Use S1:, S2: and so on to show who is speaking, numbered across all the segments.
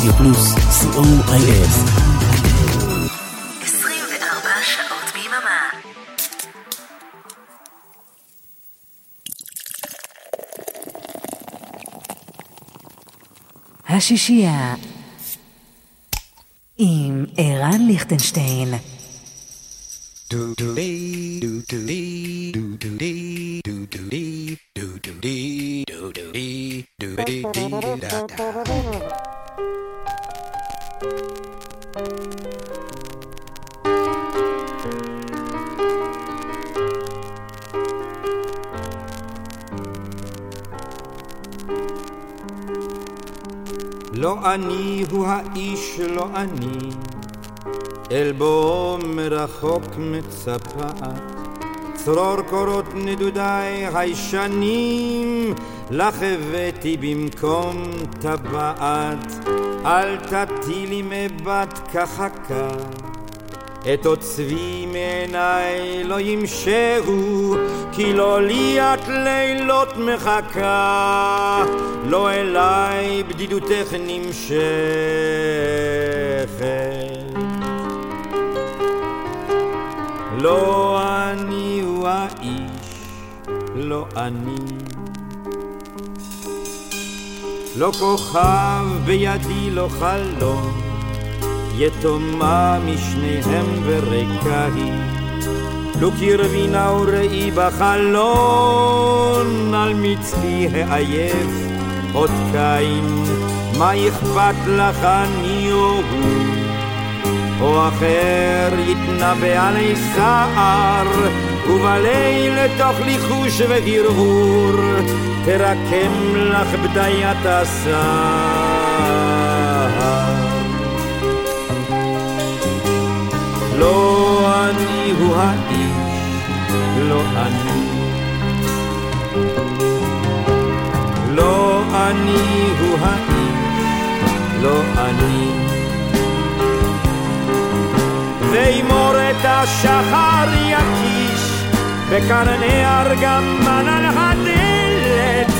S1: רדיו פלוס, co.il.
S2: 24 שעות ביממה. השישייה עם ערן ליכטנשטיין.
S3: לא אני הוא האיש, לא אני, אל בואו מרחוק מצפת. צרור קורות נדודיי הישנים, לך הבאתי במקום טבעת. אל תטילי מבט כחכה, את עוד צבי מעיניי לא ימשהו, כי לא לי את לילות מחכה, לא אליי בדידותך נמשכת. לא אני הוא האיש, לא אני. לא כוכב בידי, לא חלום, יתומה משניהם וריקה היא. לו קרבי נא וראי בחלון, על מצלי העייף עוד קין, מה אכפת לך אני או הוא? או אחר יתנבא עלי סער, ובליל תוך ליחוש והרהור, תרקם לך בדיית הסער. לא אני הוא האיש, לא אני. לא אני הוא האיש, לא אני. וימורת השחר יקיש, בקרני ארגמן על הדלת,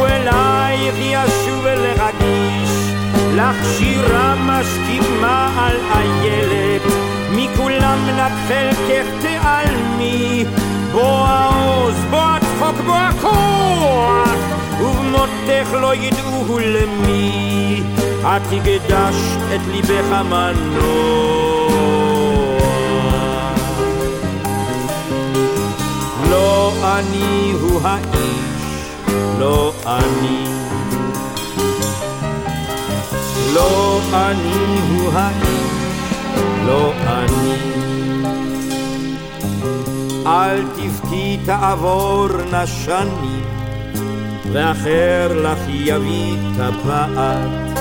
S3: ואלייך ישוב לרגיש, לך שירה משכימה על איילת, מכולם נק חלקך תעלמי, בוא העוז, בוא הצחוק, בוא הכוח, ובמותך לא ידעו למי, את הקדשת את ליבך המנוח. לא אני הוא האיש, לא אני. לא אני הוא האיש, לא אני. אל תבכי תעבור נשני, ואחר לך יביא טבעת,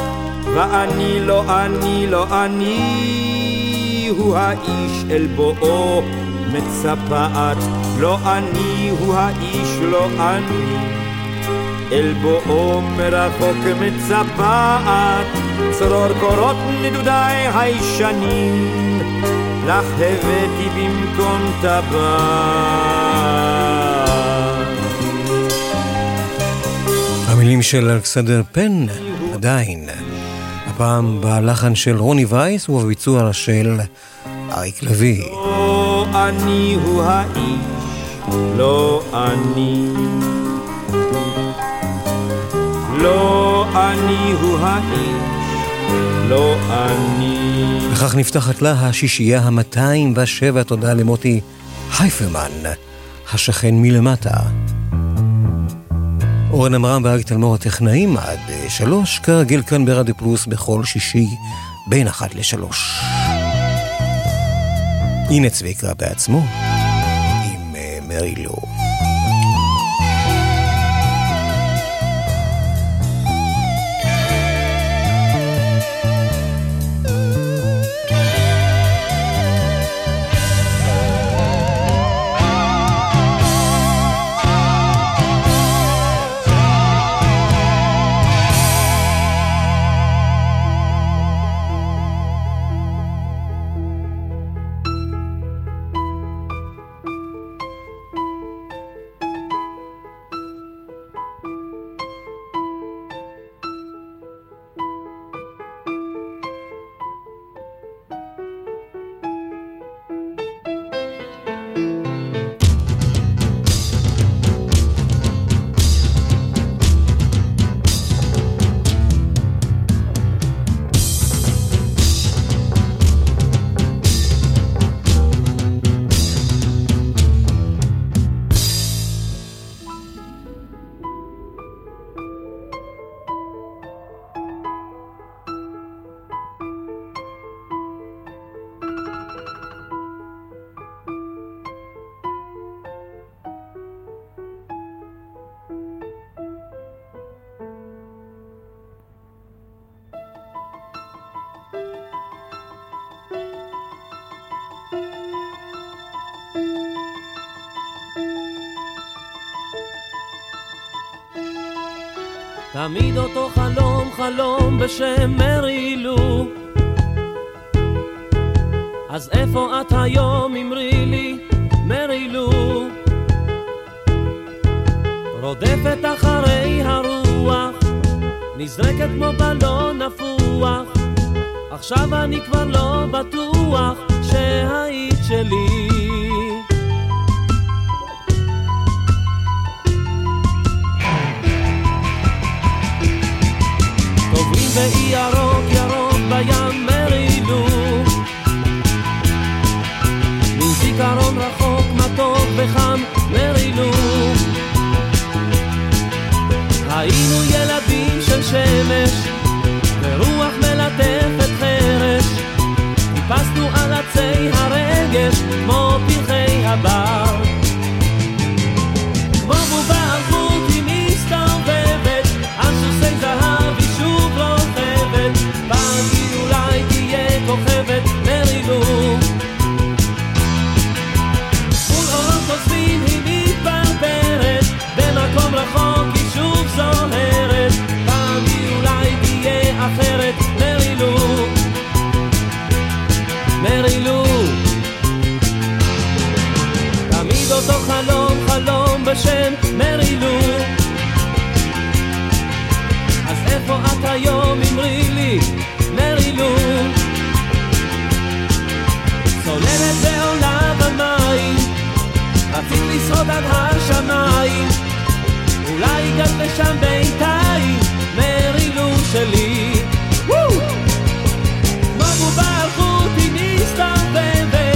S3: ואני לא אני לא אני הוא האיש אל בואו מצפעת, לא אני הוא האיש, לא אני. אל בואו מרחוק מצפעת, צרור קורות נדודיי הישנים, לך הבאתי במקום טבעת.
S4: המילים של אלכסנדר פן עדיין, הפעם בלחן של רוני וייס ובביצוע של אריק לביא.
S3: לא אני הוא האיש, לא אני. לא אני הוא האיש, לא אני.
S4: וכך נפתחת לה השישייה המאתיים ושבע, תודה למוטי הייפרמן, השכן מלמטה. אורן עמרם ואריק תלמור הטכנאים עד שלוש, כרגיל כאן ברדיו פלוס בכל שישי בין אחת לשלוש. הנה צביקה בעצמו עם אה, מרי לו.
S5: בשם מרי לו. אז איפה את היום אמרי לי מרי לו? רודפת אחרי הרוח נזרקת כמו בלון נפוח עכשיו אני כבר לא בטוח שהיית שלי באי ירוק ירוק בים מרילו מזיכרון רחוק מתוק וחם מרילו היינו ילדים של שמש ורוח מלטפת חרש. טיפסנו על עצי הרגש כמו פרחי הבר בשם מרילו אז איפה את היום אמרי לי מרילו צוללת ועולה במים רצית לשרוד עד השמיים. אולי הגעת לשם בינתיים מרילו שלי. וואו! כמו בובה חוט היא מסתובבת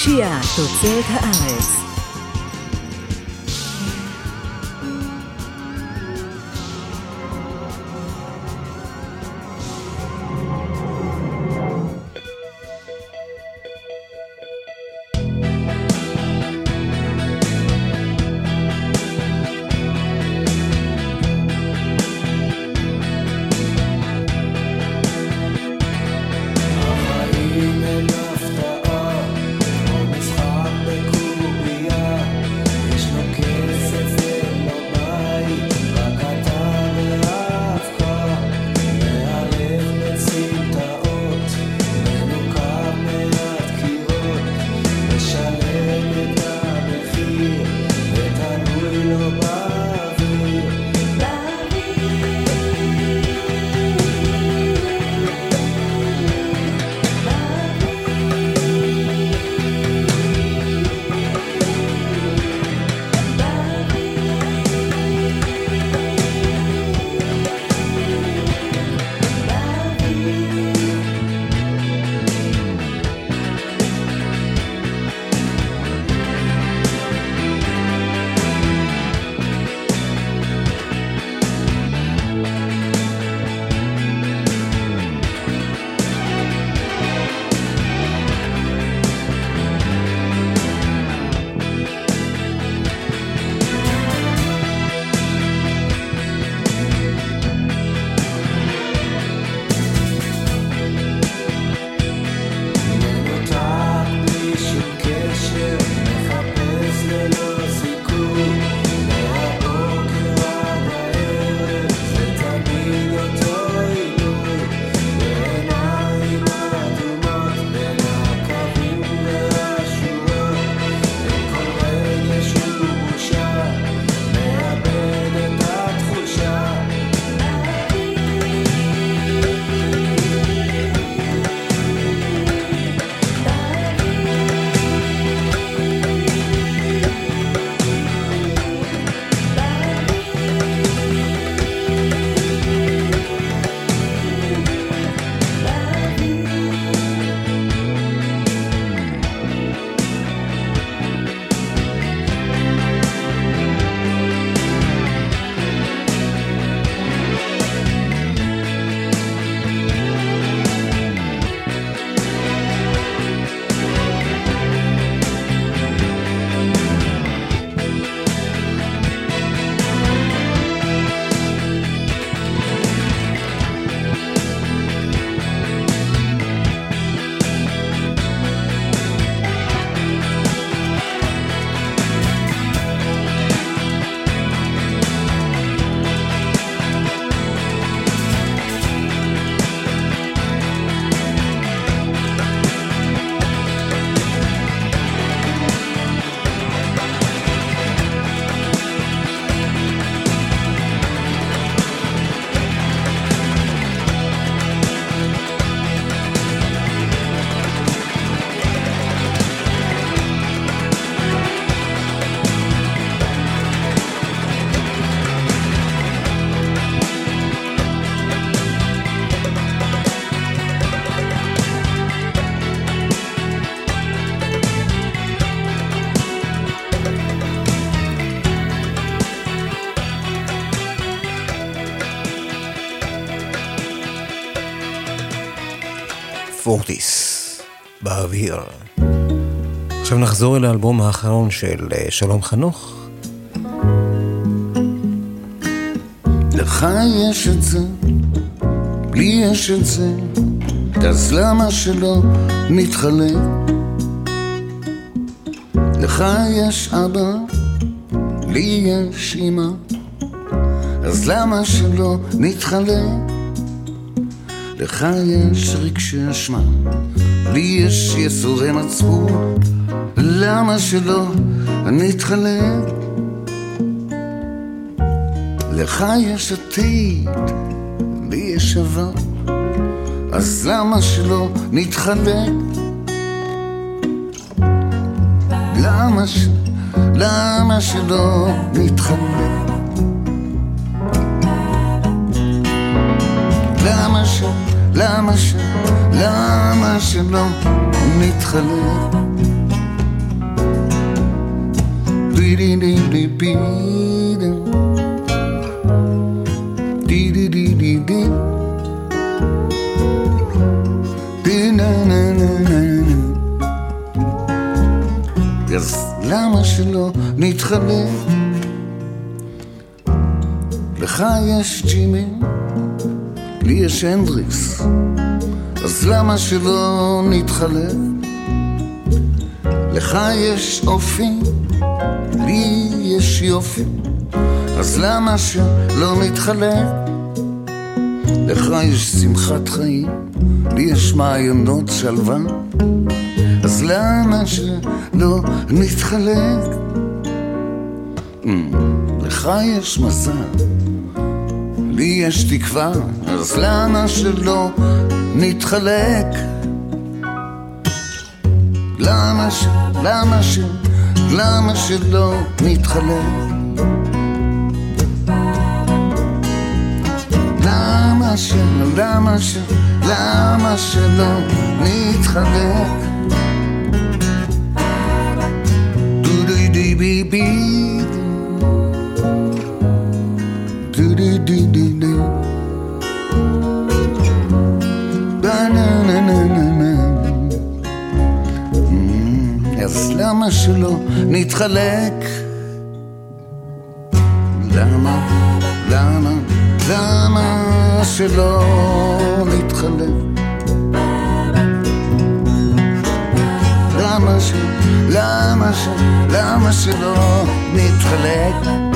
S2: השישייה תוצרת הארץ.
S4: באוויר. עכשיו נחזור אל האלבום האחרון של אה, שלום חנוך.
S6: לך יש את זה, לי יש את זה, אז למה שלא נתחלק? לך יש אבא, לי יש אמא, אז למה שלא נתחלק? לך יש רגשי אשמה, לי יש יסורי מצפון, למה שלא נתחלק? לך יש עתיד, לי יש עבר, אז למה שלא נתחלק? למה, ש... למה שלא נתחלק? למה ש... למה ש... למה שלא נתחלק? די די די די די די די די די די די נה נה נה נה נה אז למה שלא נתחלק? לך יש ג'ימי לי יש הנדריקס, אז למה שלא נתחלק? לך יש אופי, לי יש יופי, אז למה שלא נתחלק? לך יש שמחת חיים, לי יש מעיינות שלווה, אז למה שלא נתחלק? Mm, לך יש מזל, לי יש תקווה, אז למה שלא נתחלק? למה ש... למה ש... למה שלא נתחלק? למה ש... למה ש... למה שלא נתחלק? דו די די בי בי אז למה שלא נתחלק? למה, למה, למה שלא נתחלק? למה ש... למה ש... למה שלא נתחלק?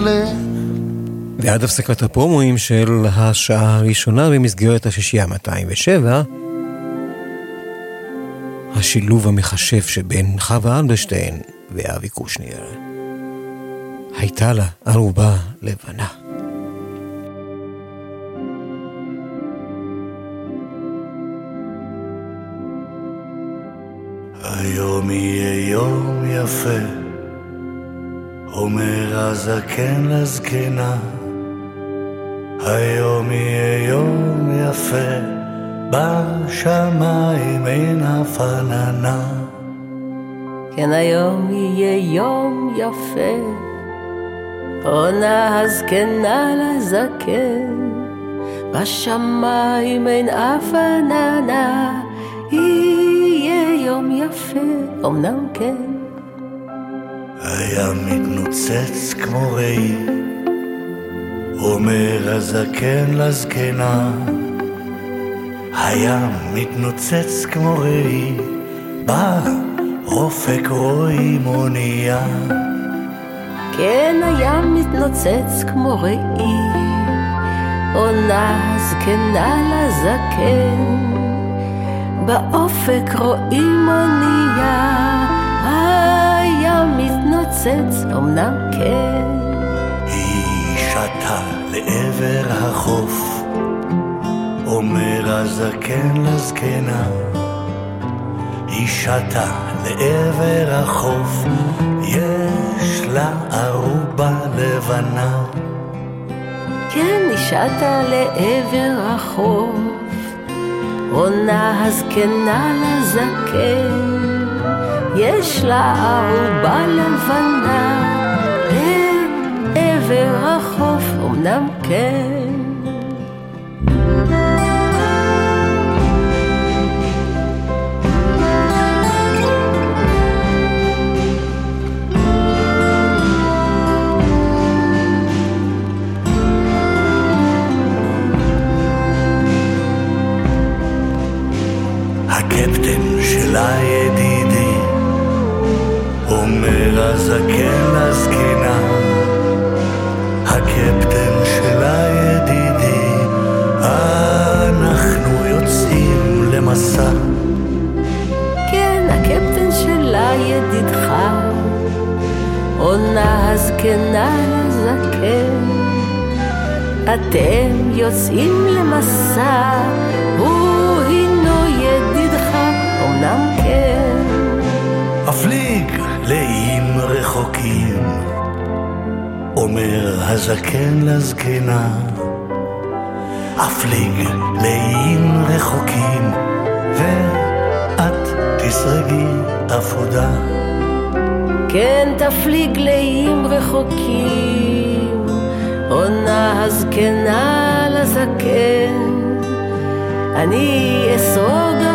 S6: שלא נתחלק?
S4: ועד הפסקת הפרומואים של השעה הראשונה במסגרת השישייה 207, השילוב המחשב שבין חווה אלברשטיין ואבי קושניר. הייתה לה ערובה לבנה.
S6: היום יהיה יום יפה, אומר הזקן לזקנה. היום יהיה יום יפה, בשמיים אין אף עננה.
S7: כן היום יהיה יום יפה, עונה הזקנה לזקן, בשמיים אין אף עננה, יהיה יום יפה, אמנם כן.
S6: הים מתנוצץ כמו ראי, אומר הזקן לזקנה. הים מתנוצץ כמו ראי, באופק רואים אונייה.
S7: כן הים מתנוצץ כמו ראי, עונה זקנה לזקן, באופק רואים אונייה, מתנוצץ אמנם כן.
S8: היא שטה לעבר החוף, אומר הזקן לזקנה. היא שטה לעבר החוף, יש לה ערובה לבנה.
S7: כן, היא שטה לעבר החוף, עונה הזקנה לזקן, יש לה ערובה לבנה, לעבר החוף, אמנם כן.
S8: הזקן לזקנה. הקפטן שלה ידידי, אנחנו יוצאים למסע.
S7: כן, הקפטן שלה ידידך, עונה הזקנה לזקן. אתם יוצאים למסע, הוא
S8: רחוקים, אומר הזקן לזקנה. אפליג לאיים רחוקים, ואת תסרגי אפודה.
S7: כן תפליג לאיים רחוקים, עונה הזקנה לזקן. אני אסרוג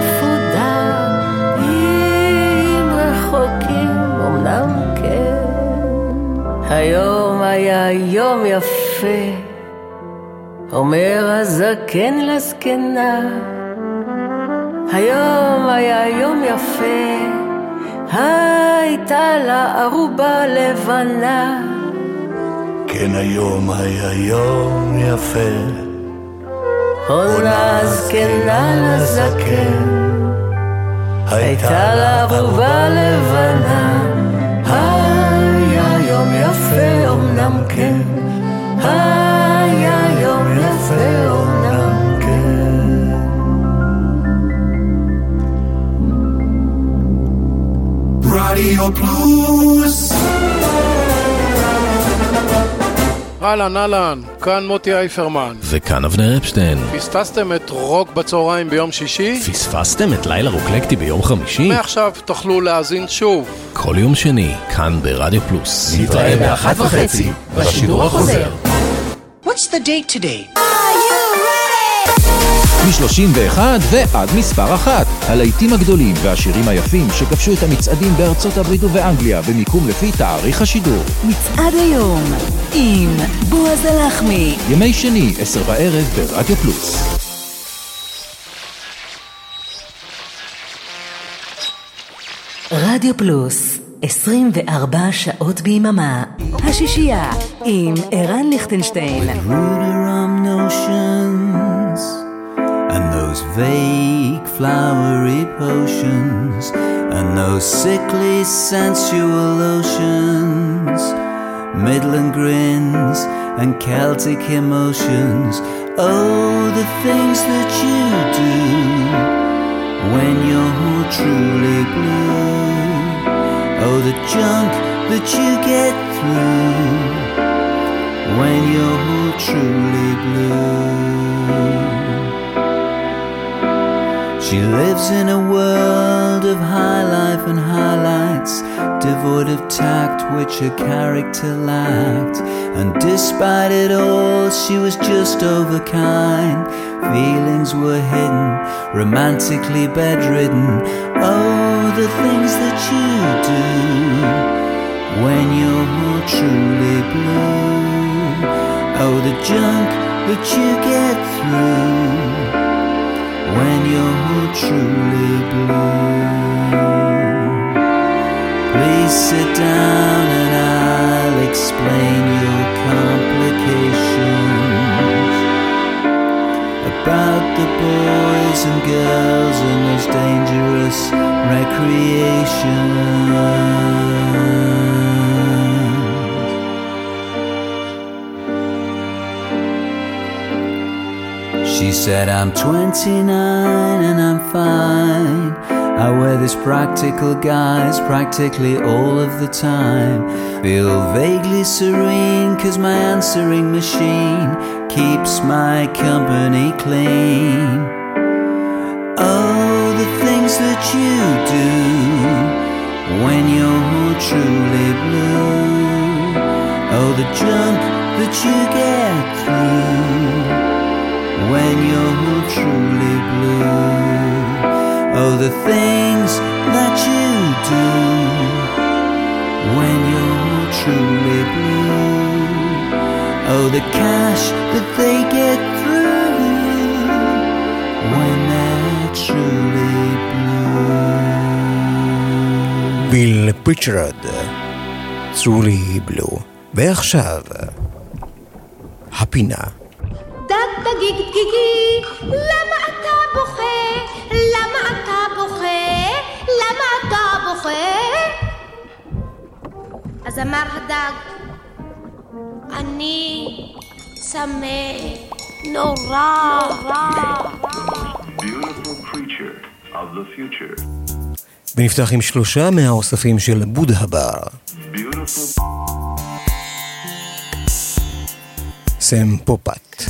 S7: היום היה יום יפה, אומר הזקן לזקנה. היום היה יום יפה, הייתה לה ערובה לבנה.
S8: כן היום היה יום יפה,
S7: עונה זקנה לזקן, הייתה לה ערובה לבנה.
S9: רדיו פלוס
S10: אהלן, אהלן, כאן מוטי אייפרמן.
S11: וכאן אבנר אפשטיין.
S10: פספסתם את רוק בצהריים ביום שישי?
S11: פספסתם את לילה רוקלקטי ביום חמישי?
S10: מעכשיו תוכלו להאזין שוב.
S11: כל יום שני, כאן ברדיו פלוס.
S1: נתראה באחת וחצי, בשידור החוזר.
S12: What's the date today?
S13: מ-31 ועד מספר אחת. הלהיטים הגדולים והשירים היפים שכבשו את המצעדים בארצות הברית ובאנגליה במיקום לפי תאריך השידור.
S14: מצעד היום עם בועז הלחמי.
S13: ימי שני, עשר בערב ברדיו פלוס.
S14: רדיו פלוס, 24 שעות ביממה. השישייה עם ערן ליכטנשטיין.
S15: Those vague flowery potions And those sickly sensual oceans Midland grins and Celtic emotions. Oh, the things that you do When you're truly blue. Oh, the junk that you get through When you're truly blue she lives in a world of high life and highlights, devoid of tact which her character lacked. And despite it all, she was just overkind. Feelings were hidden, romantically bedridden. Oh, the things that you do when you're truly blue. Oh, the junk that you get through when you're truly blue. Please sit down and I'll explain your complications about the boys and girls and those dangerous recreations. She said, I'm 29 and I'm fine. I wear this practical guise practically all of the time. Feel vaguely serene, cause my answering machine keeps my company clean. Oh, the things that you do when you're truly blue. Oh, the jump that you get through when you're truly blue. Oh, the things that you do when you're truly blue. Oh, the cash that they get through when they're truly blue.
S16: ביל פריצ'רד, truly blue. ועכשיו, הפינה.
S12: אז אמר הדג, אני צמא נורא.
S17: Future.
S16: ונפתח עם שלושה מהאוספים של בודהה בר. סם פופת.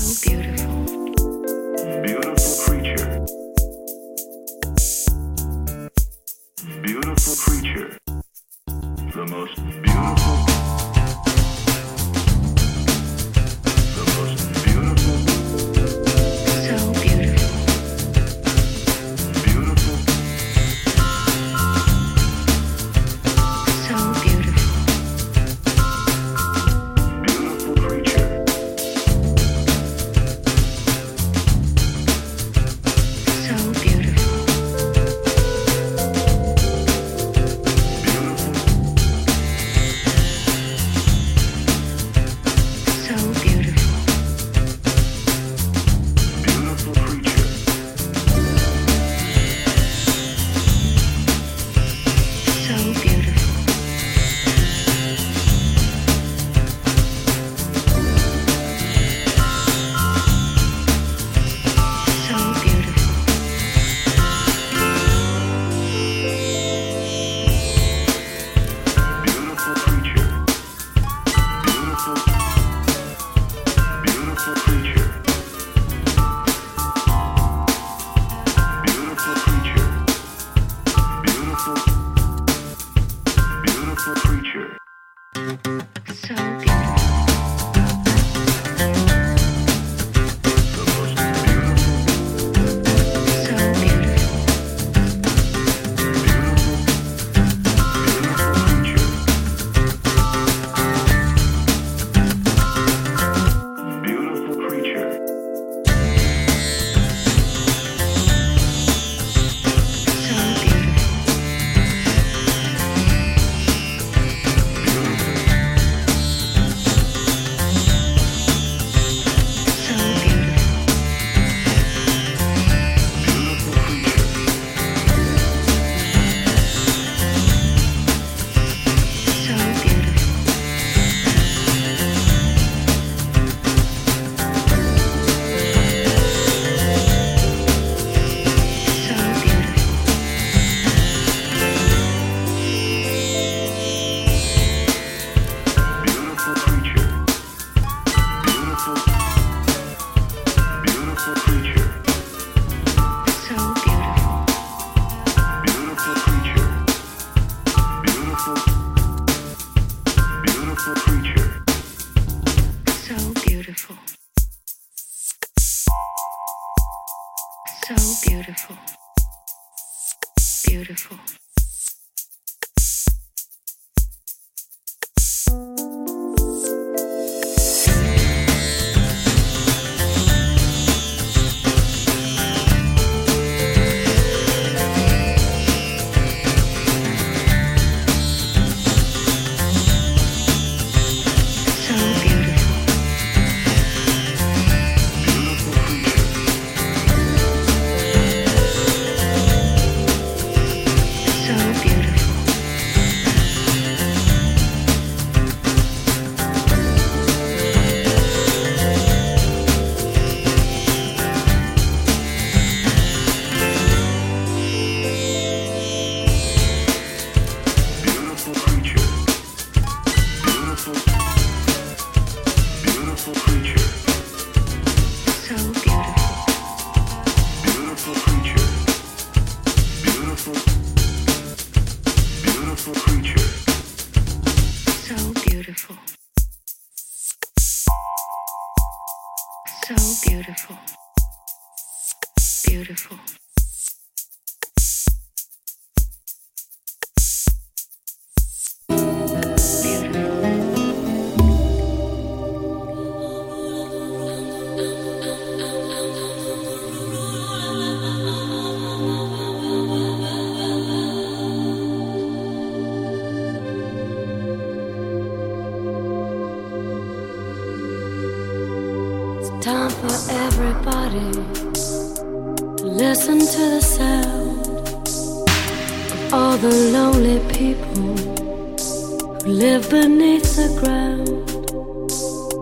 S17: ground.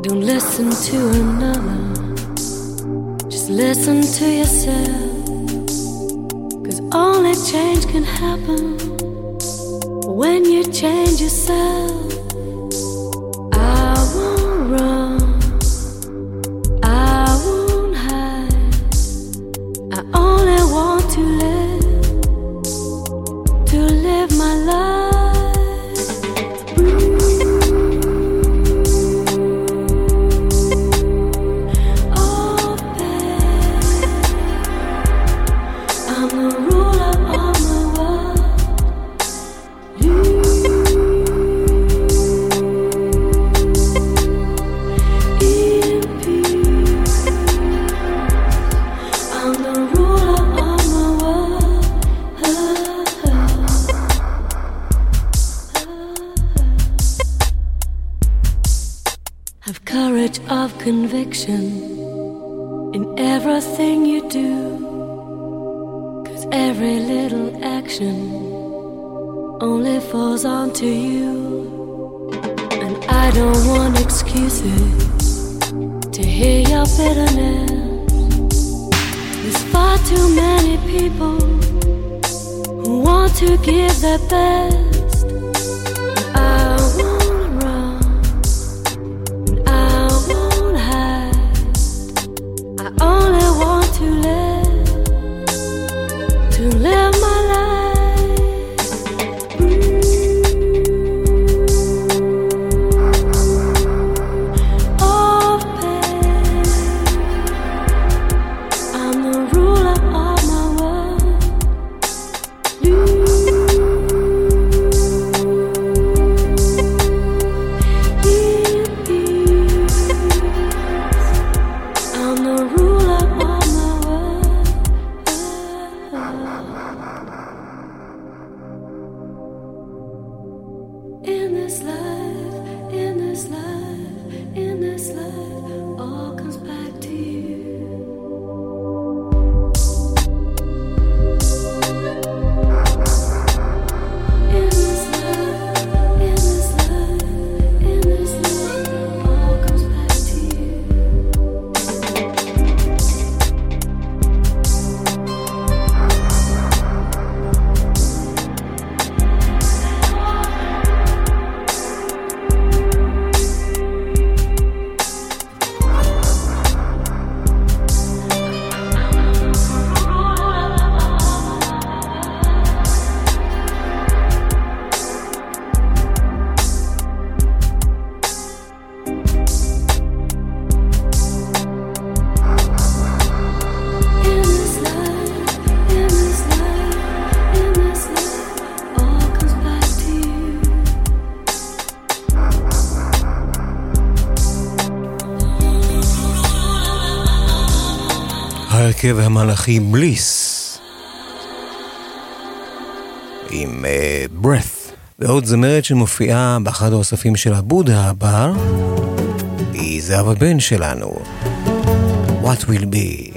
S17: Don't
S12: listen to
S17: another, just listen to yourself.
S12: Cause only change can happen when you
S17: change yourself.
S4: הרכב המלאכים בליס. עם uh, breath. ועוד זמרת שמופיעה באחד האוספים של הבודה הבא היא זהבה בן שלנו. What will be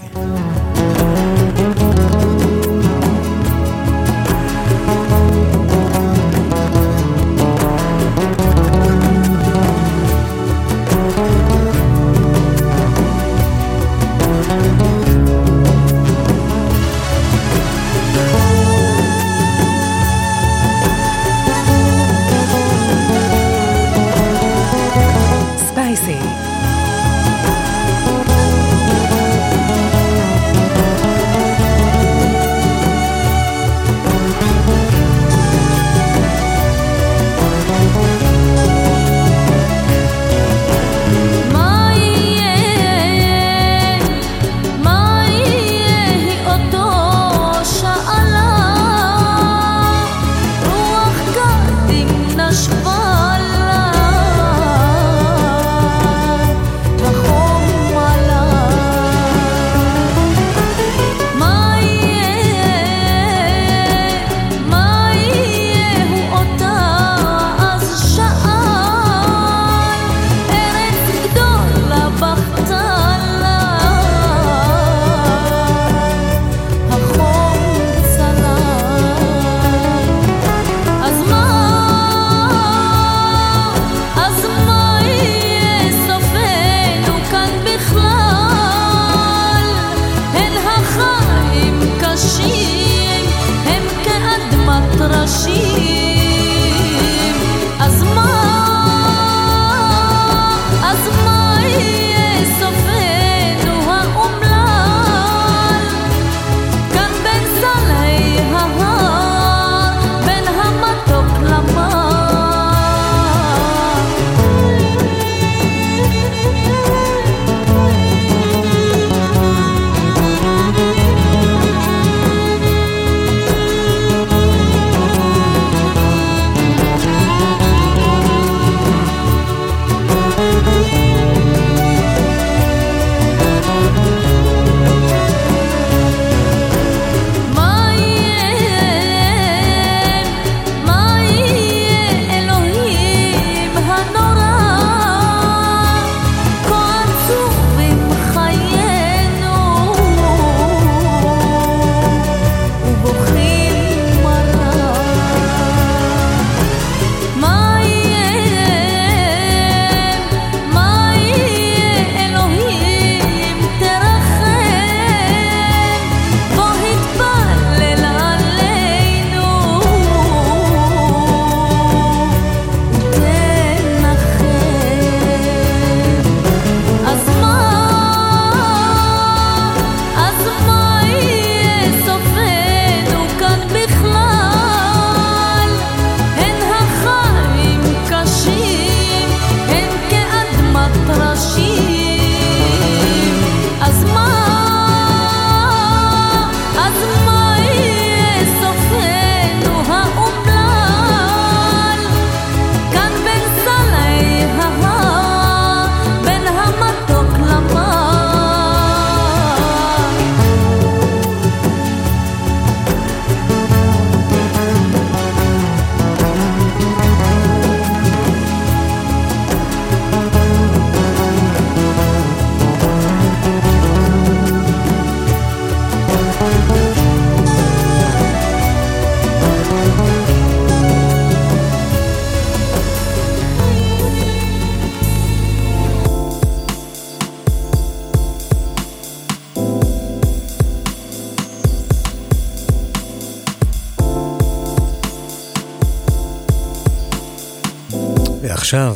S18: ועכשיו,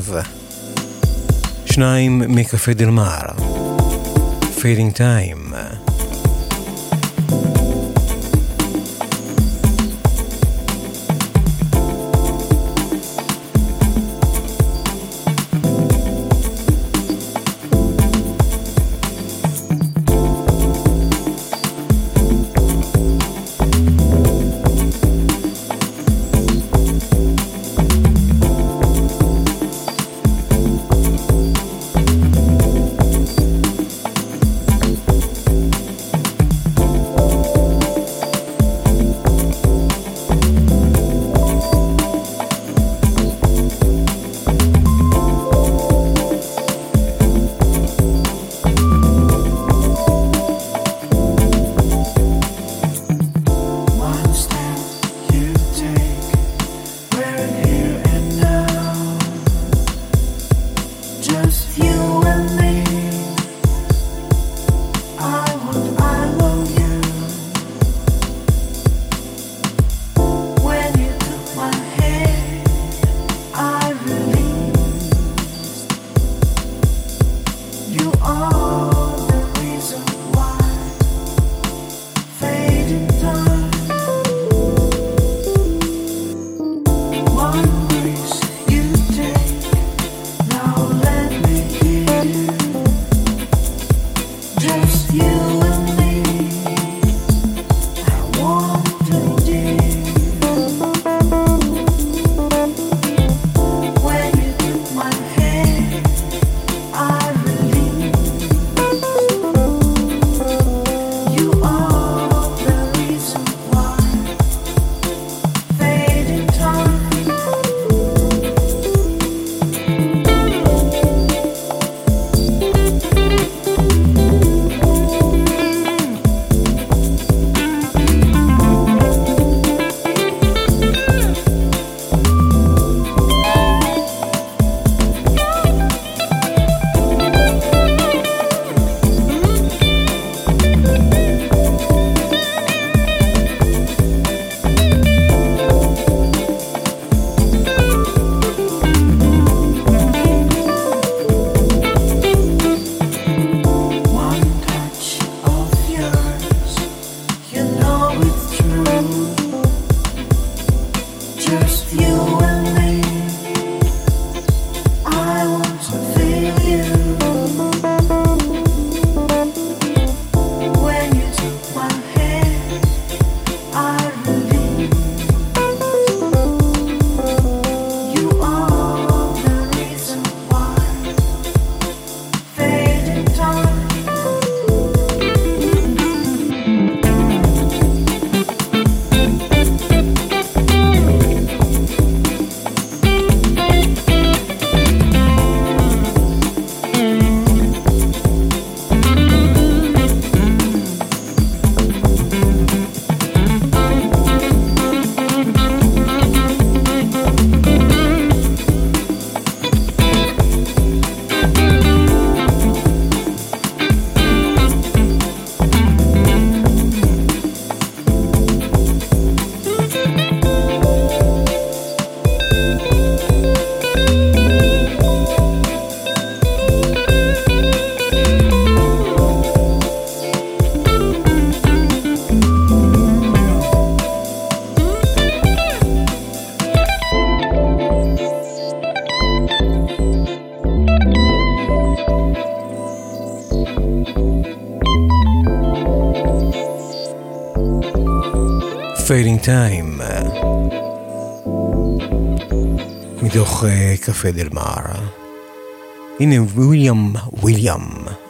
S18: שניים מקפה דלמר, פיידינג טיים. Time מתוך uh, קפה דל מאר. הנה וויליאם וויליאם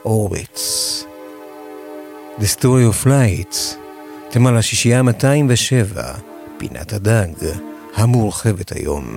S18: אורביץ. The Story of Light, אתם על השישייה 207, פינת הדג, המורחבת היום.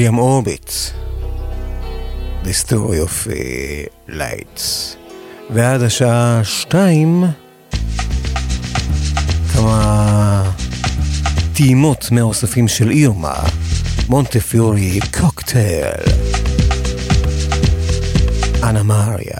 S4: ויליאם אורביט, The Story of uh, Lights. ועד השעה שתיים, כמה טעימות מהאוספים של אירמה, מונטפיורי קוקטייל, אנה מריה.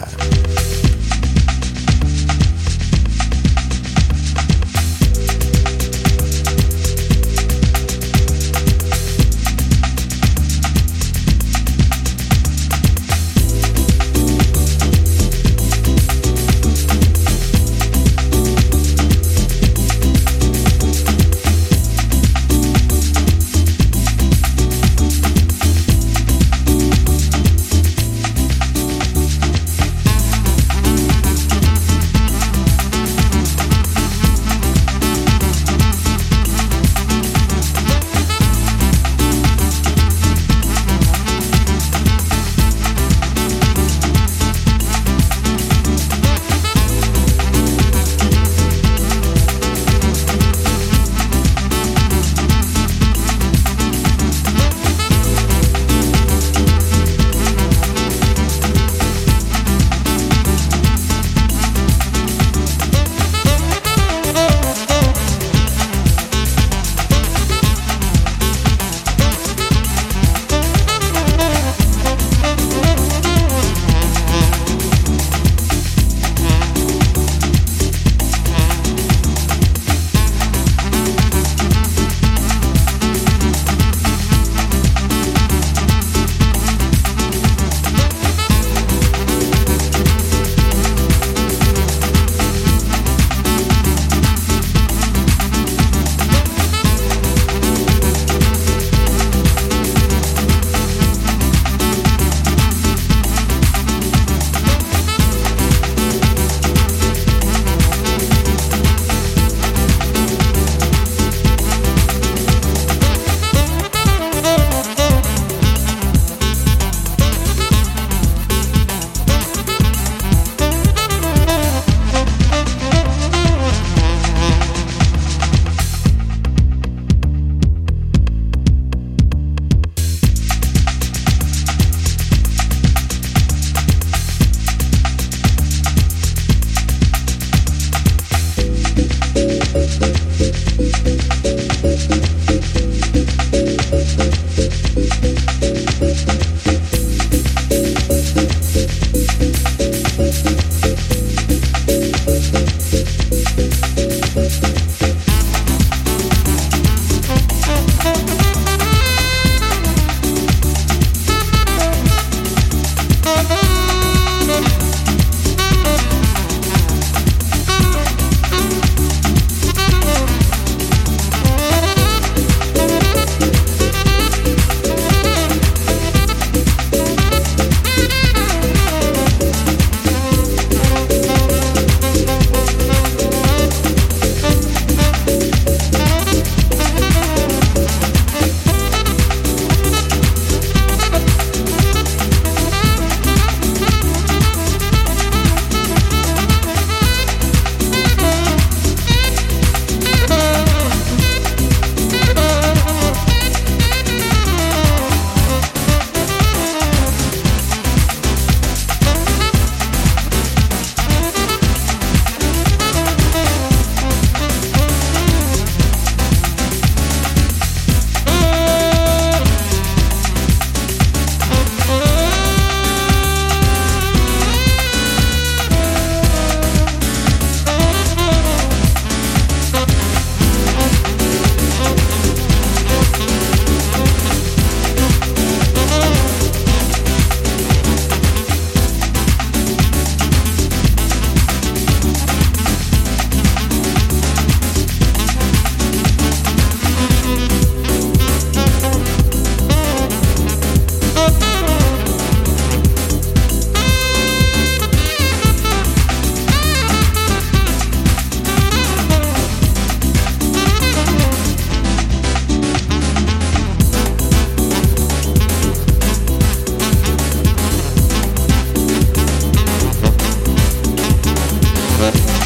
S4: Thank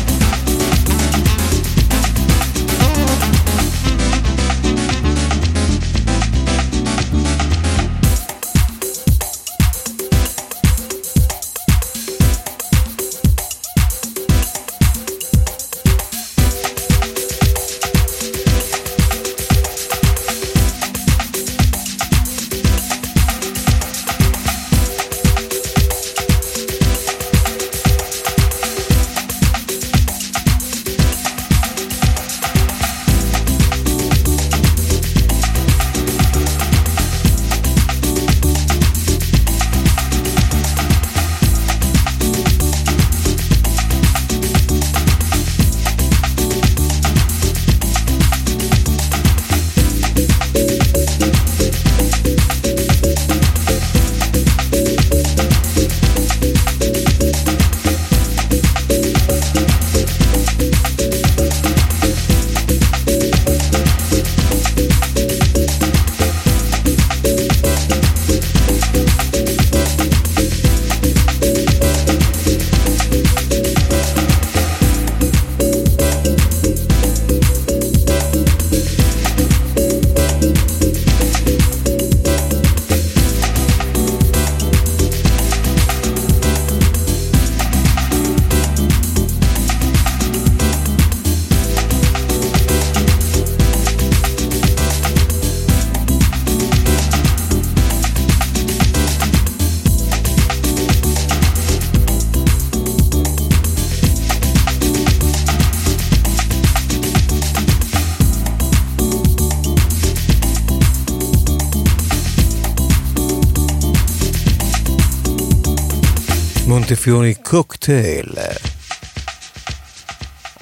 S4: מונטפיורי קוקטייל.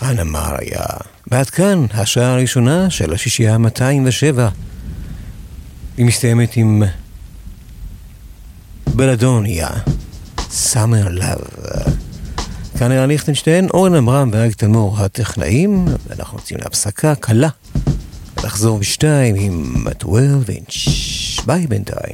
S4: אנה מריה. ועד כאן השעה הראשונה של השישייה 207. היא מסתיימת עם בלדוניה, Summer Love. כאן ערן ליכטנשטיין, אורן עמרם ואריק תלמור הטכנאים, ואנחנו יוצאים להפסקה קלה. נחזור בשתיים עם 12 אינץ'. ביי בינתיים.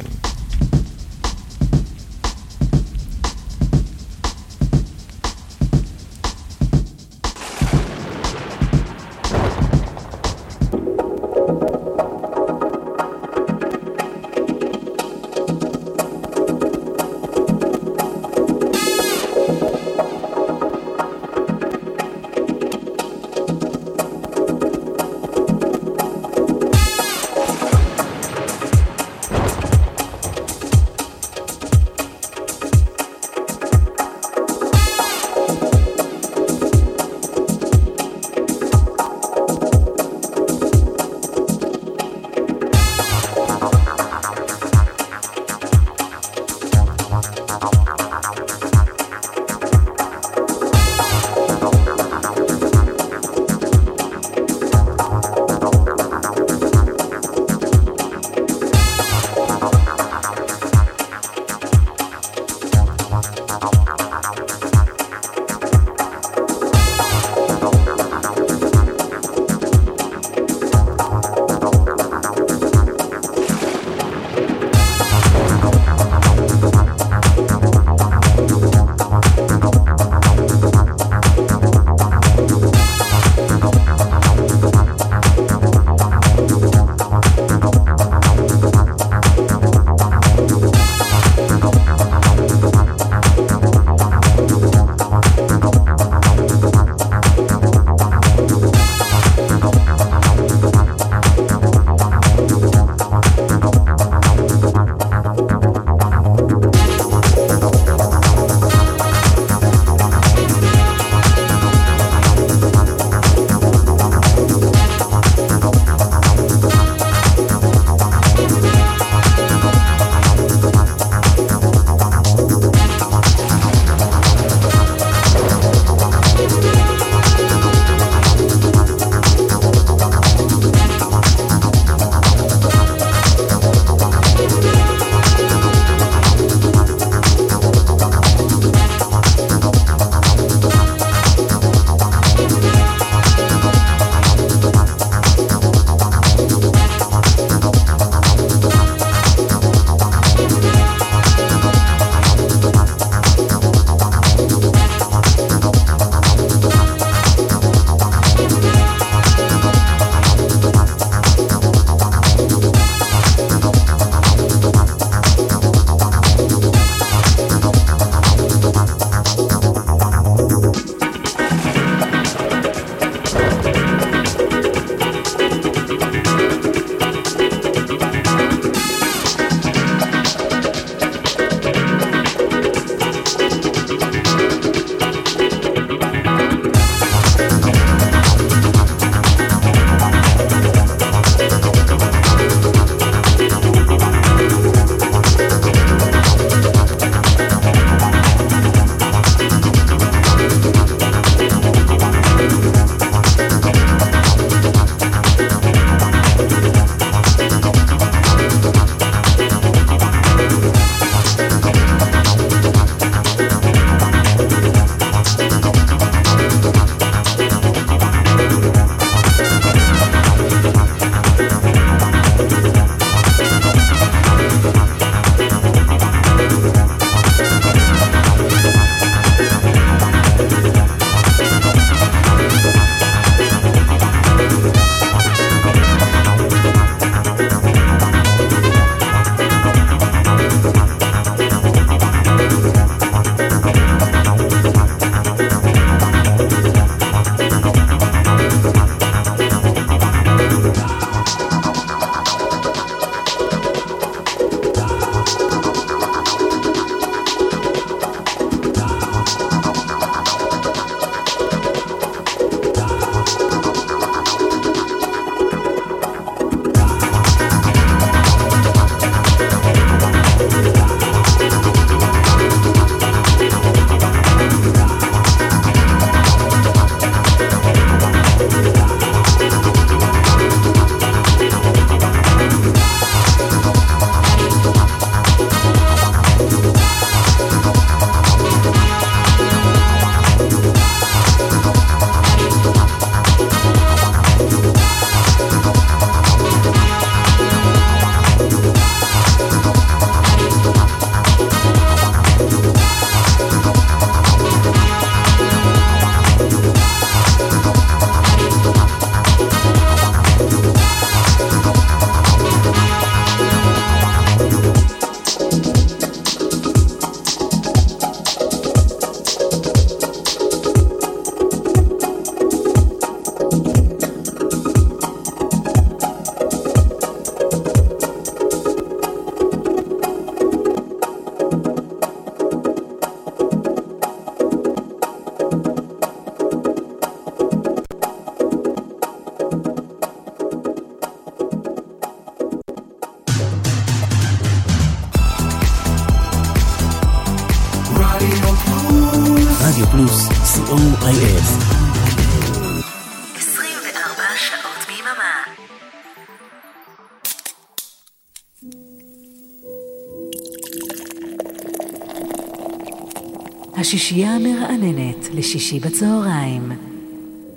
S14: השישייה המרעננת לשישי בצהריים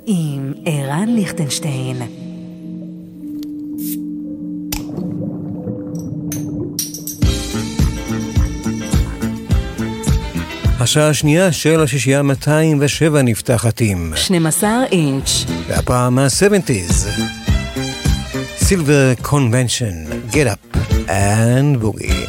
S14: עם ערן ליכטנשטיין.
S4: השעה השנייה של השישייה 207 נפתחת עם
S14: 12 אינץ'
S4: והפעם מה-70's סילבר קונבנשן, Get Up and Boogie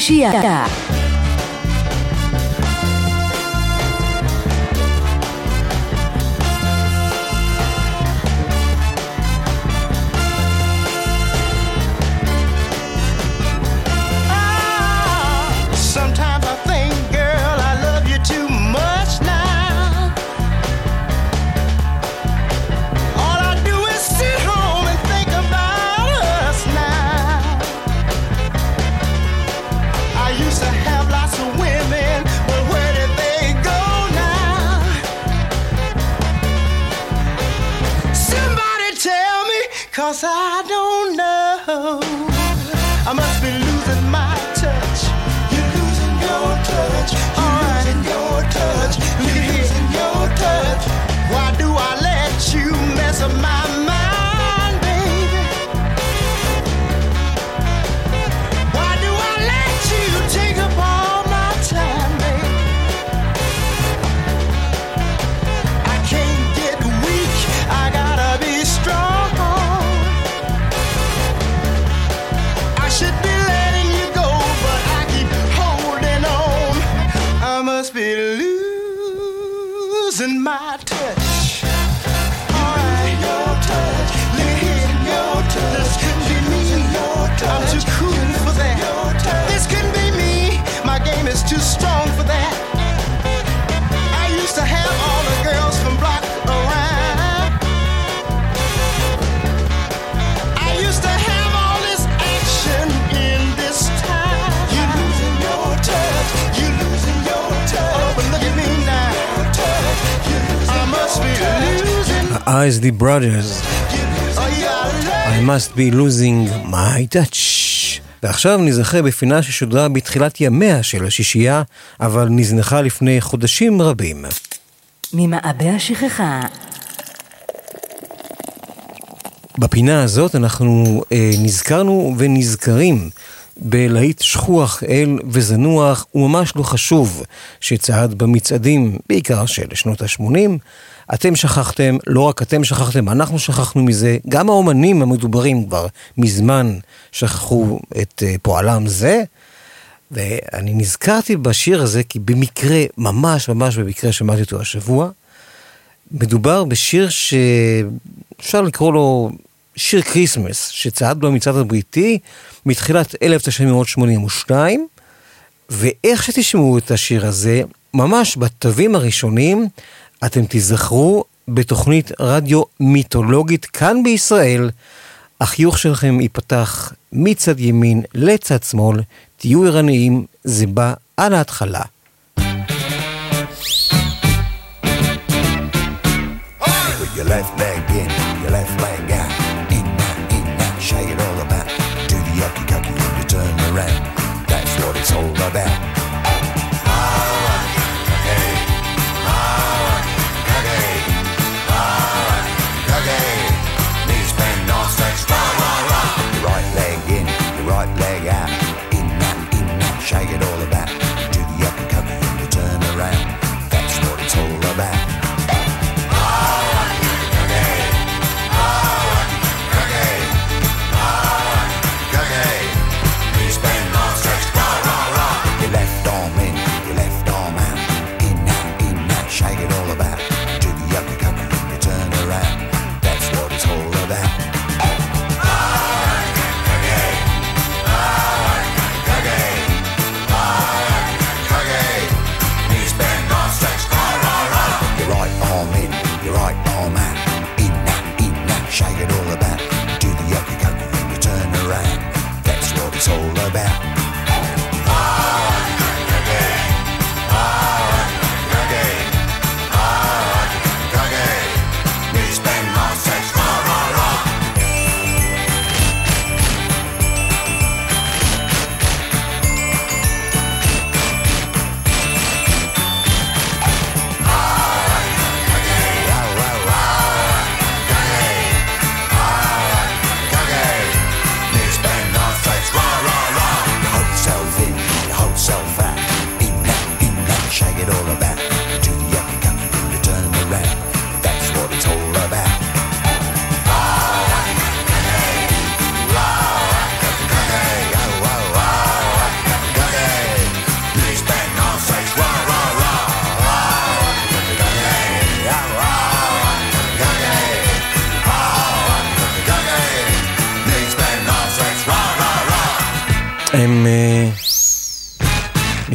S2: השישייה.
S4: ה-ISD Brothers,
S19: I
S4: must be losing my touch. ועכשיו נזכר בפינה ששודרה בתחילת ימיה של השישייה, אבל נזנחה לפני חודשים רבים.
S2: ממעבה השכחה,
S4: בפינה הזאת אנחנו אה, נזכרנו ונזכרים בלהיט שכוח אל וזנוח, וממש לא חשוב שצעד במצעדים, בעיקר של שנות ה-80. אתם שכחתם, לא רק אתם שכחתם, אנחנו שכחנו מזה, גם האומנים המדוברים כבר מזמן שכחו את אה, פועלם זה. ואני נזכרתי בשיר הזה כי במקרה, ממש ממש במקרה שמעתי אותו השבוע. מדובר בשיר שאפשר לקרוא לו שיר כריסמס, שצעד במצעד הבריטי מתחילת 1982, ואיך שתשמעו את השיר הזה, ממש בתווים הראשונים, אתם תיזכרו בתוכנית רדיו מיתולוגית כאן בישראל. החיוך שלכם ייפתח מצד ימין לצד שמאל, תהיו ערניים, זה בא על ההתחלה.
S6: Leg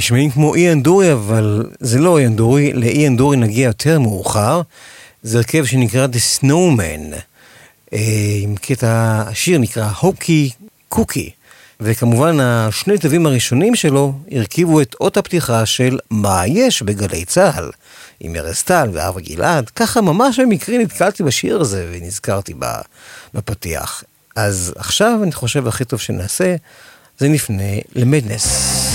S20: נשמעים כמו אי אנדורי, אבל זה לא אי אנדורי, לאי אנדורי נגיע יותר מאוחר. זה הרכב שנקרא The Snowman, אה, עם קטע, השיר נקרא הוקי קוקי. וכמובן, השני תווים הראשונים שלו הרכיבו את אות הפתיחה של מה יש בגלי צה"ל, עם ארז טל ואבא גלעד. ככה ממש במקרה נתקלתי בשיר הזה ונזכרתי בפתיח. אז עכשיו אני חושב הכי טוב שנעשה, זה נפנה למדנס.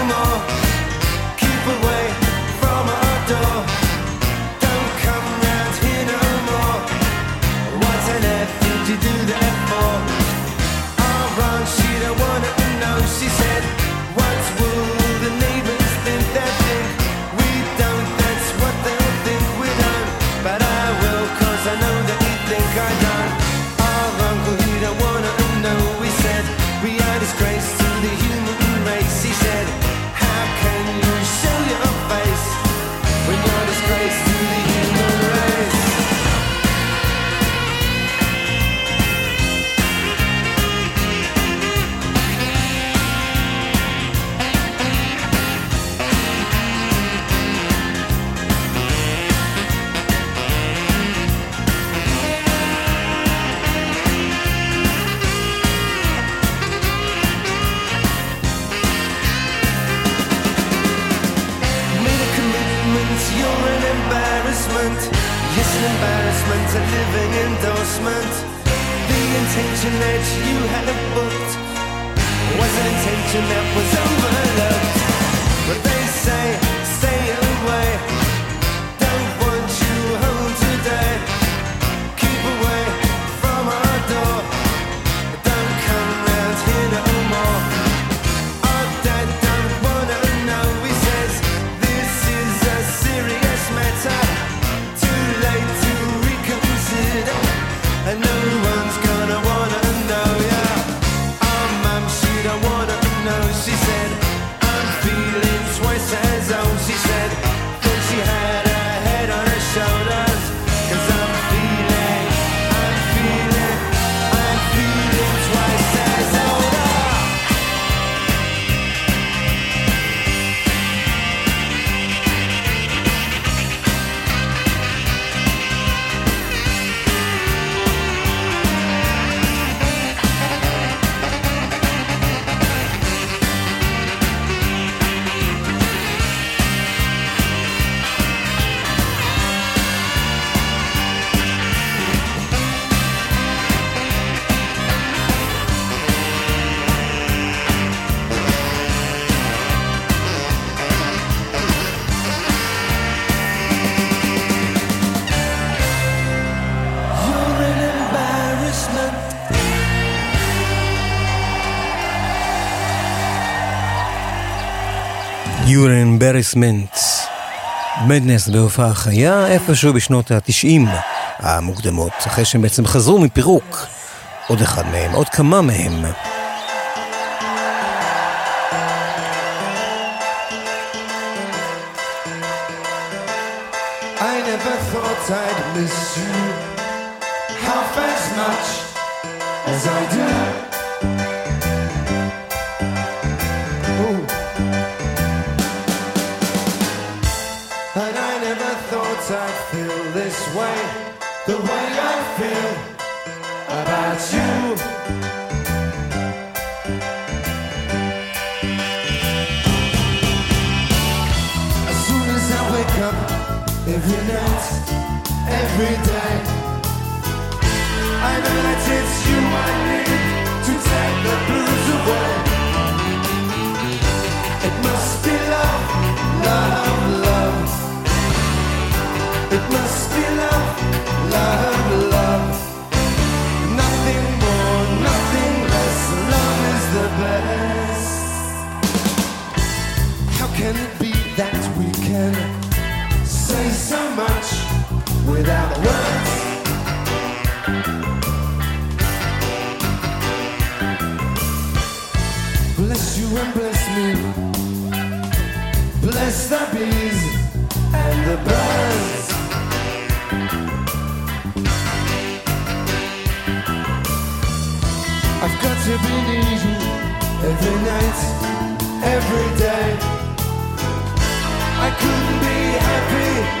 S20: Embarrassment, מדנס בהופעה חיה, איפשהו בשנות התשעים המוקדמות, אחרי שהם בעצם חזרו מפירוק. עוד אחד מהם, עוד כמה מהם.
S21: I never thought I'd miss you without words. Bless you
S20: and bless me. Bless the bees and the birds. I've got to believe you every night, every day. I couldn't be happy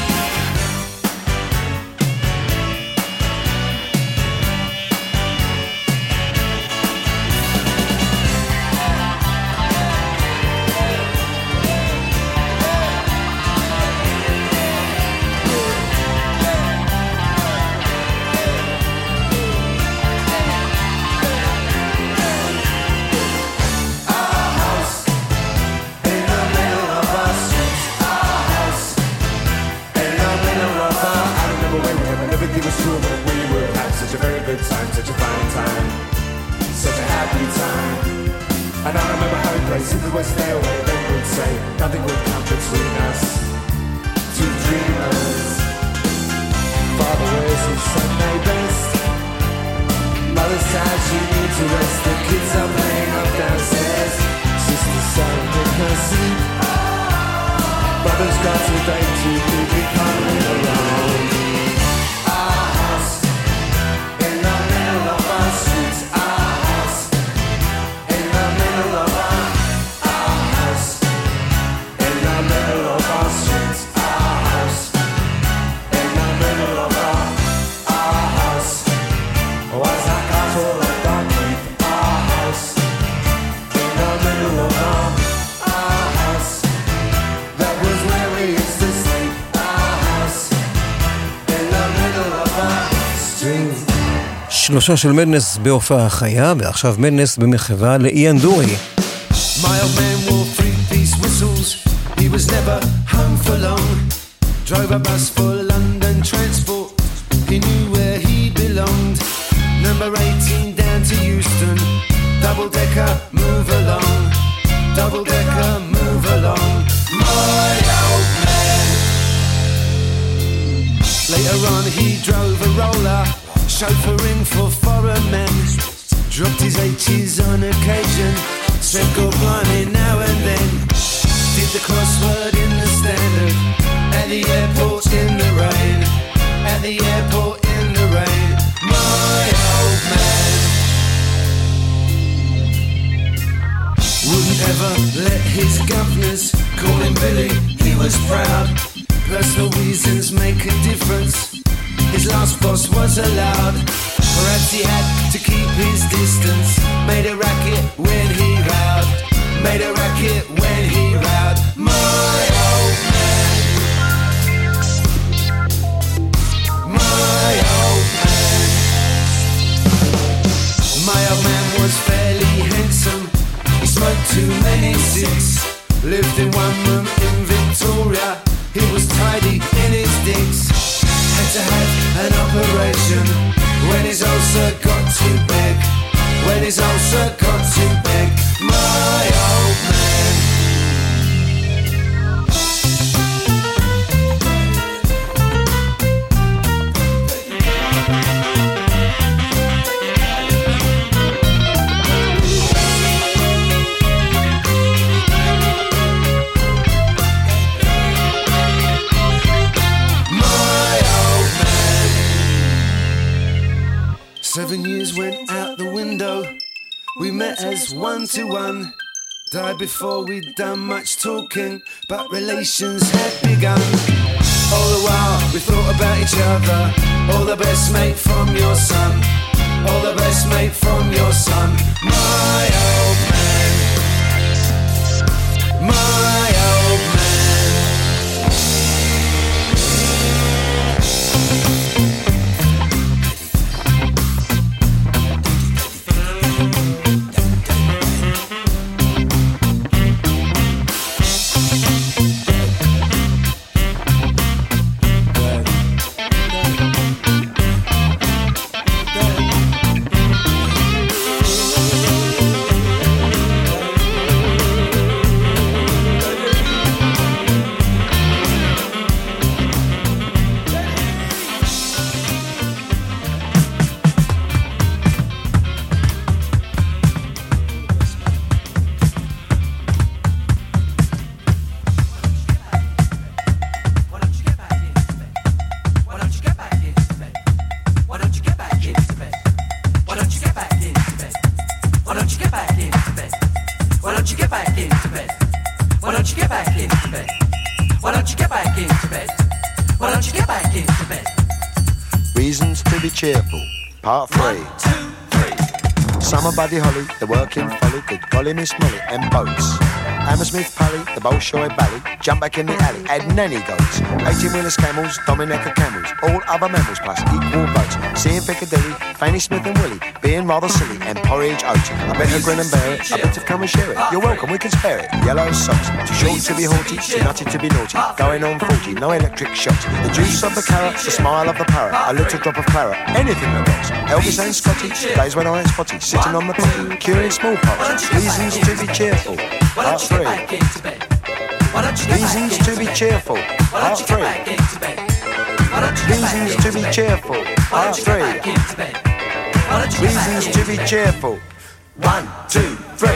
S20: שלושה של מדנס בהופעה חיה, ועכשיו מדנס במחווה לאיאן דורי.
S22: Seven years went out the window. We met as one to one. Died before we'd done much talking, but relations had begun. All the while we thought about each other. All the best mate from your son. All the best mate from your son. My old man. My
S23: the Bolshoi Bally, jump back in the alley, add nanny goats. 18 wheelers camels, Dominica camels, all other mammals plus equal votes. Seeing Piccadilly, Fanny Smith and Willie, being rather silly, and porridge oats. I bet better grin and bear it, I better come and share it. You're welcome, we can spare it. Yellow socks, too short to be haughty, too nutty to be naughty. Going on 40, no electric shocks. The juice of the carrot, the smile of the parrot, a little drop of claret, anything that rocks. Elvis and Scotty, days when I ain't spotty, sitting on the potty, curing smallpox. Reasons to be cheerful. Part three. Reasons to be cheerful. Part three. Reasons to be cheerful. Part three. Reasons to be cheerful. One, two, three.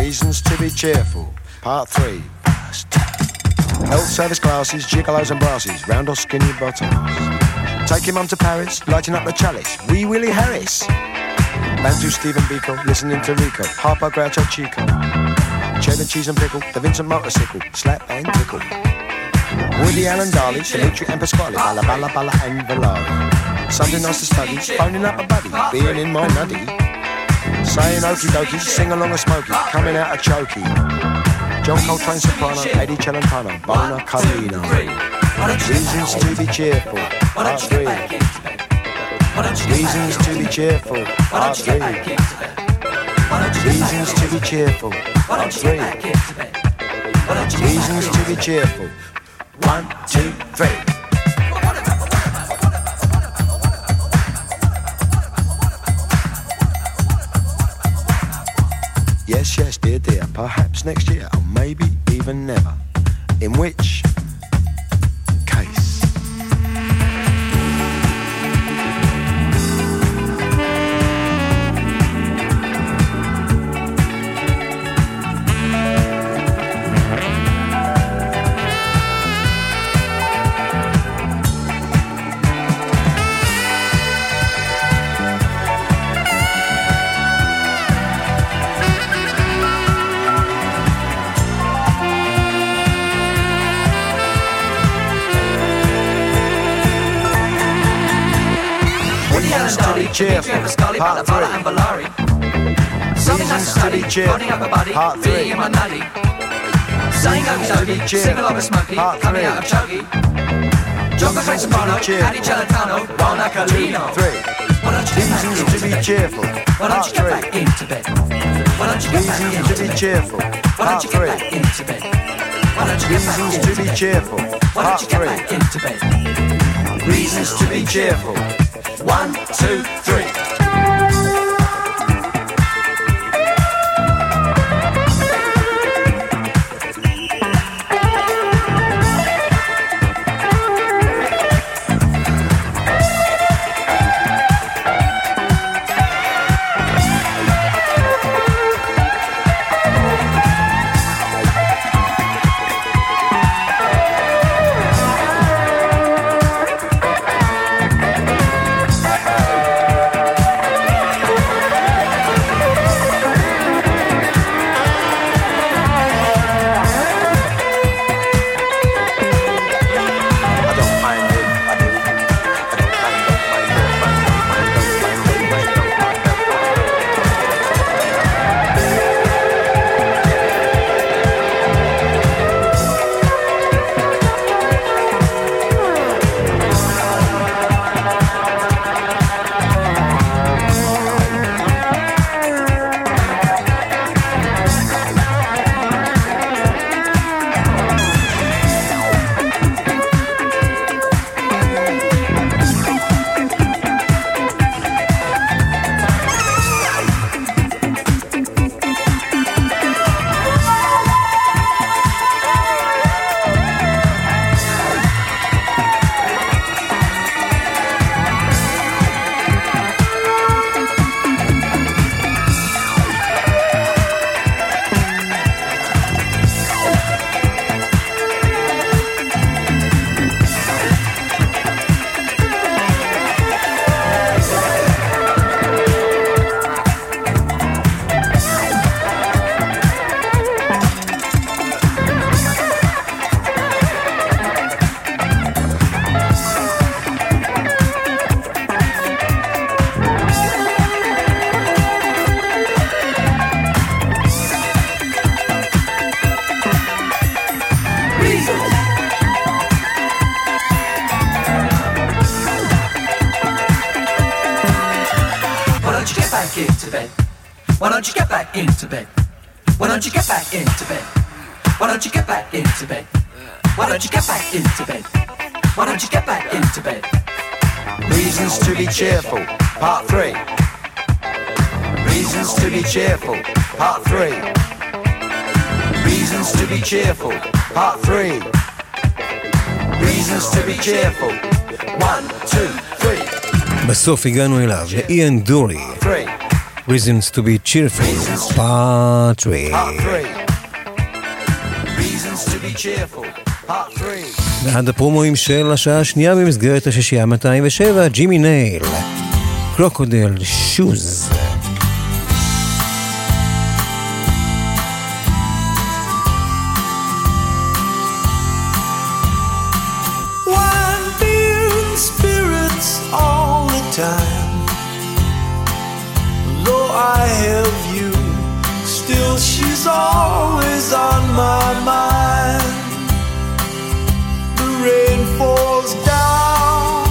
S23: Reasons to be cheerful. Part three. Health service classes, gigolos and brasses, round or skinny bottoms. Taking mum to Paris, lighting up the chalice. Wee Willie Harris. Bantu Stephen Biko, listening to Rico. Harper Groucho Chico. Cheddar cheese and pickle, the Vincent motorcycle. Slap and tickle. Woody Allen Darley, Dimitri and Pasquale. Balla Balla Balla and Valari. Something nice to study, phoning up a buddy. Being in my nutty. Saying okie dokie, sing along a smoky. Coming out a chokey. John Coltrane soprano, Eddie Celentano, Bona Carino. Reasons to be cheerful, part three. Reasons to be cheerful, part three. Reasons to be cheerful, part three. Reasons to be cheerful. One, two, three. Yes, yes, dear, dear. Perhaps next year, or maybe even never. In which Part
S22: i'm doggy, single of a
S23: smoky,
S22: coming out of chuggy. Face Addy Gelatano, Ron
S23: Acalino.
S22: Why don't you get
S23: Reasons to be cheerful.
S22: Why don't you get
S23: three.
S22: back into bed? Why don't you get back into bed?
S23: cheerful.
S22: Why don't you get back into bed? Why don't you get back into
S23: to be cheerful.
S22: Why don't you get back into bed? Reasons to be cheerful. One, two, three.
S4: בסוף הגענו אליו, לאיאן דורי, Reasons to be cheerful, part 3.
S23: part three. Reasons to be cheerful, part three.
S4: ועד הפרומואים של השעה השנייה במסגרת השישייה 207, ג'ימי נייל, קרוקודל שוז.
S24: Always on my mind. The rain falls down,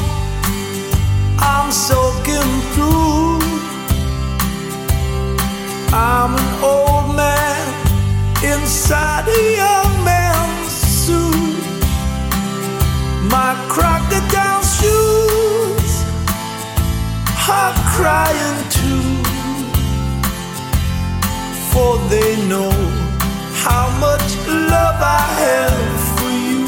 S24: I'm soaking through. I'm an old man inside a young man's suit. My crocodile shoes are crying for they know how much love I have for you.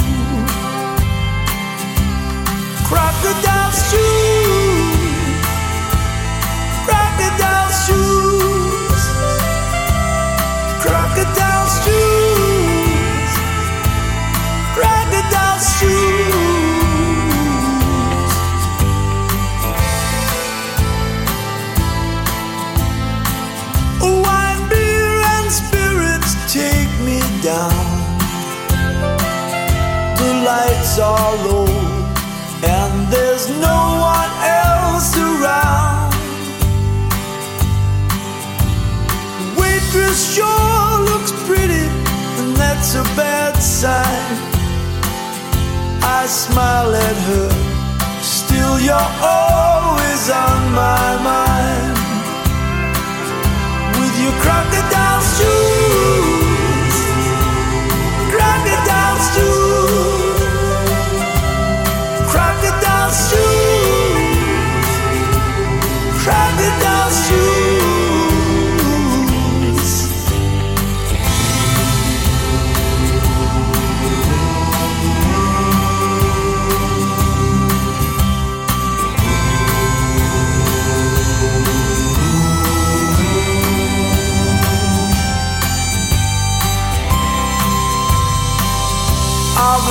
S24: Crocodile shoes, are low, and there's no one else around. Waitress sure looks pretty, and that's a bad sign. I smile at her, still you're always on my mind with your crocodile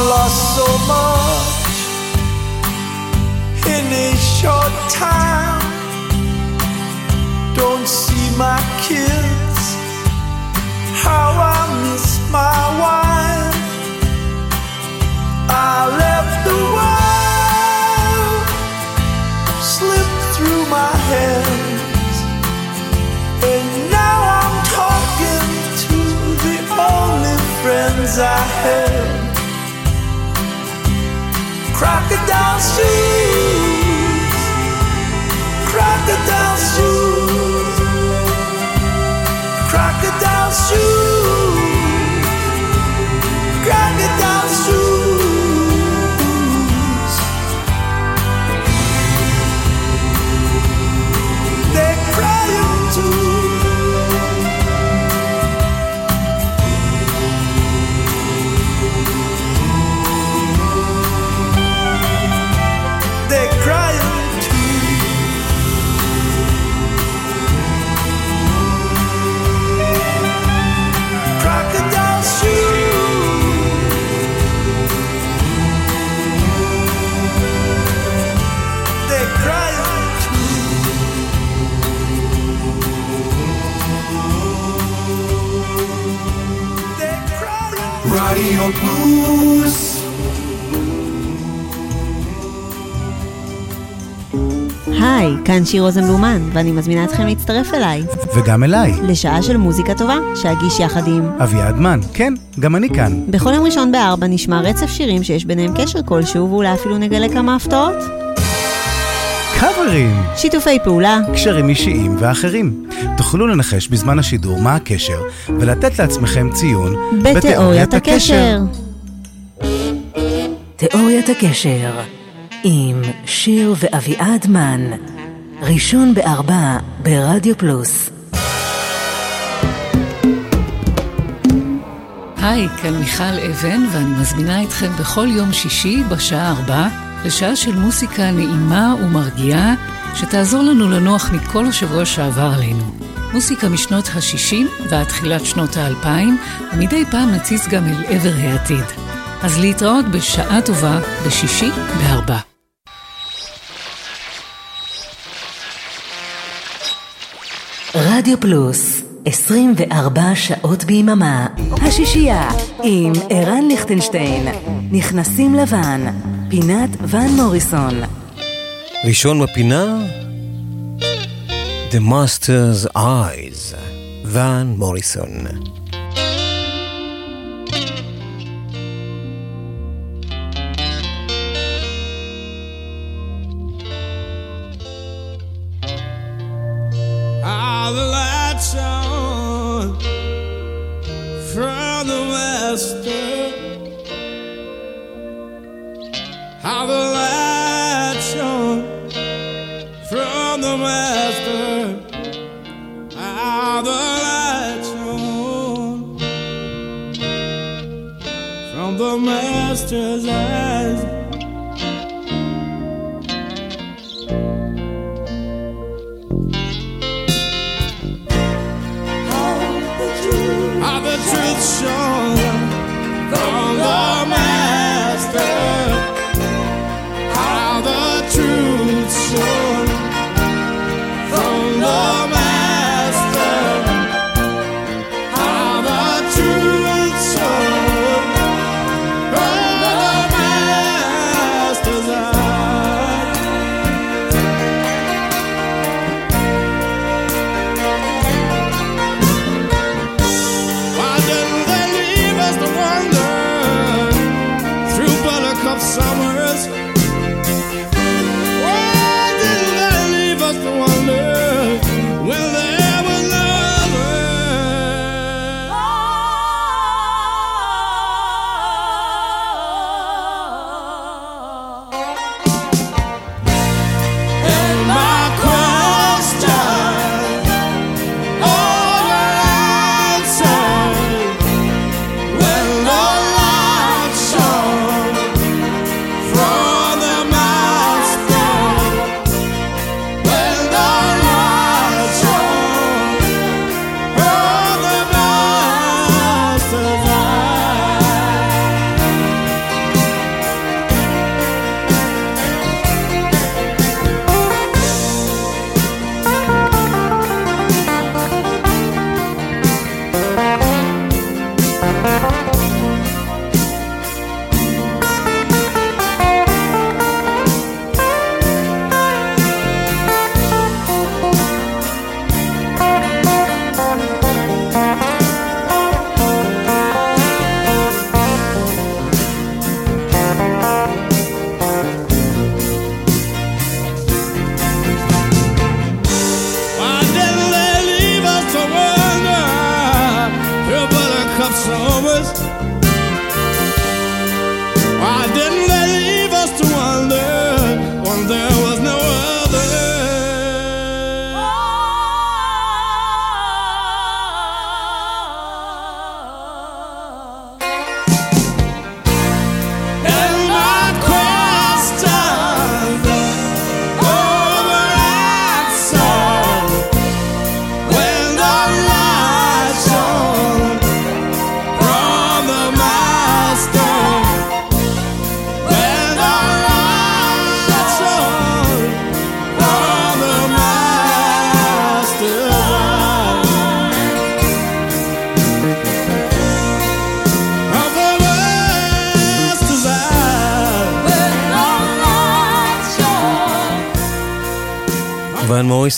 S24: lost so much in a short time. Don't see my kids, how I miss my wife. I left the world slip through my hands, and now I'm talking to the only friends I have. crocodile shoes, crocodile shoes, crocodile shoes, crocodile shoes.
S23: Radio Plus.
S25: היי, כאן שיר רוזנבלומן, ואני מזמינה אתכם להצטרף אליי.
S26: וגם אליי.
S25: לשעה של מוזיקה טובה, שאגיש יחד עם...
S26: אביעד מן, כן, גם אני כאן.
S25: בכל יום ראשון בארבע נשמע רצף שירים שיש ביניהם קשר כלשהו, ואולי אפילו נגלה כמה הפתעות.
S26: קאברים!
S25: שיתופי פעולה.
S26: קשרים אישיים ואחרים. תוכלו לנחש בזמן השידור מה הקשר, ולתת לעצמכם ציון
S25: בתיאוריית הקשר.
S14: תיאוריית הקשר עם שיר ואביעד מן ראשון בארבע ברדיו פלוס
S27: היי, כאן מיכל אבן, ואני מזמינה אתכם בכל יום שישי בשעה ארבע לשעה של מוסיקה נעימה ומרגיעה שתעזור לנו לנוח מכל השבוע שעבר עלינו. מוסיקה משנות ה-60 ועד תחילת שנות ה-2000, ומדי פעם נציץ גם אל עבר העתיד. אז להתראות בשעה טובה בשישי בארבע.
S14: רדיו פלוס 24 שעות ביממה. השישייה עם ערן ליכטנשטיין. נכנסים לבן פינת ון מוריסון.
S4: ראשון בפינה The Master's Eyes, ון מוריסון.
S28: just
S29: as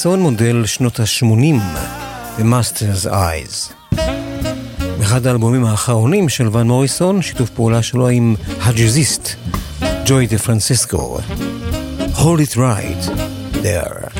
S29: סול מודל שנות ה-80 The Master's Eyes. אחד האלבומים האחרונים של ון מוריסון, שיתוף פעולה שלו עם הג'זיסט, ג'וי דה פרנסיסקו. Hold it right there.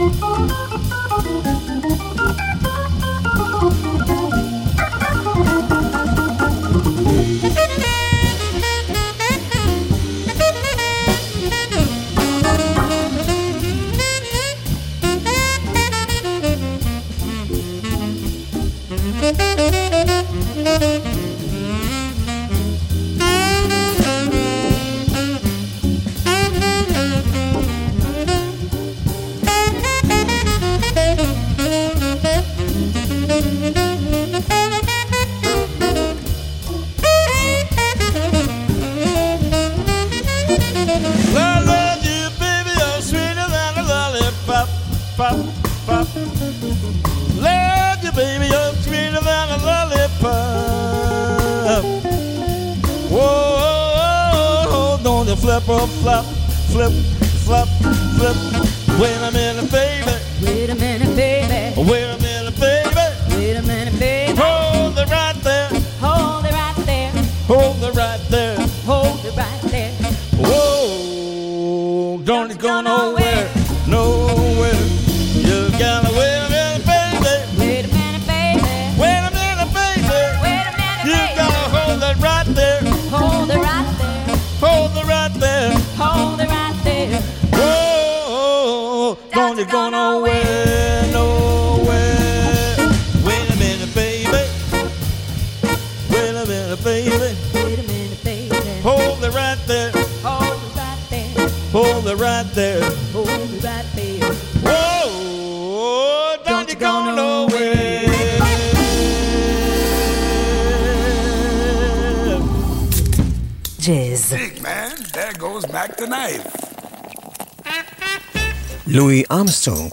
S29: Música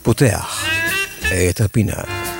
S29: פותח את הפינה.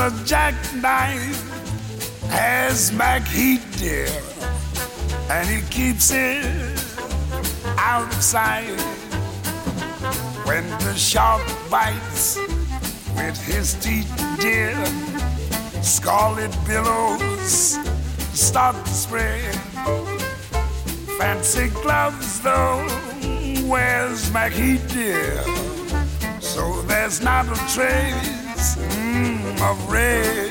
S30: A jackknife has Mac Heat, dear, and he keeps it out of sight. When the shark bites with his teeth, dear, scarlet billows start to spread. Fancy gloves, though, wears Mackie dear. So there's not a trace of red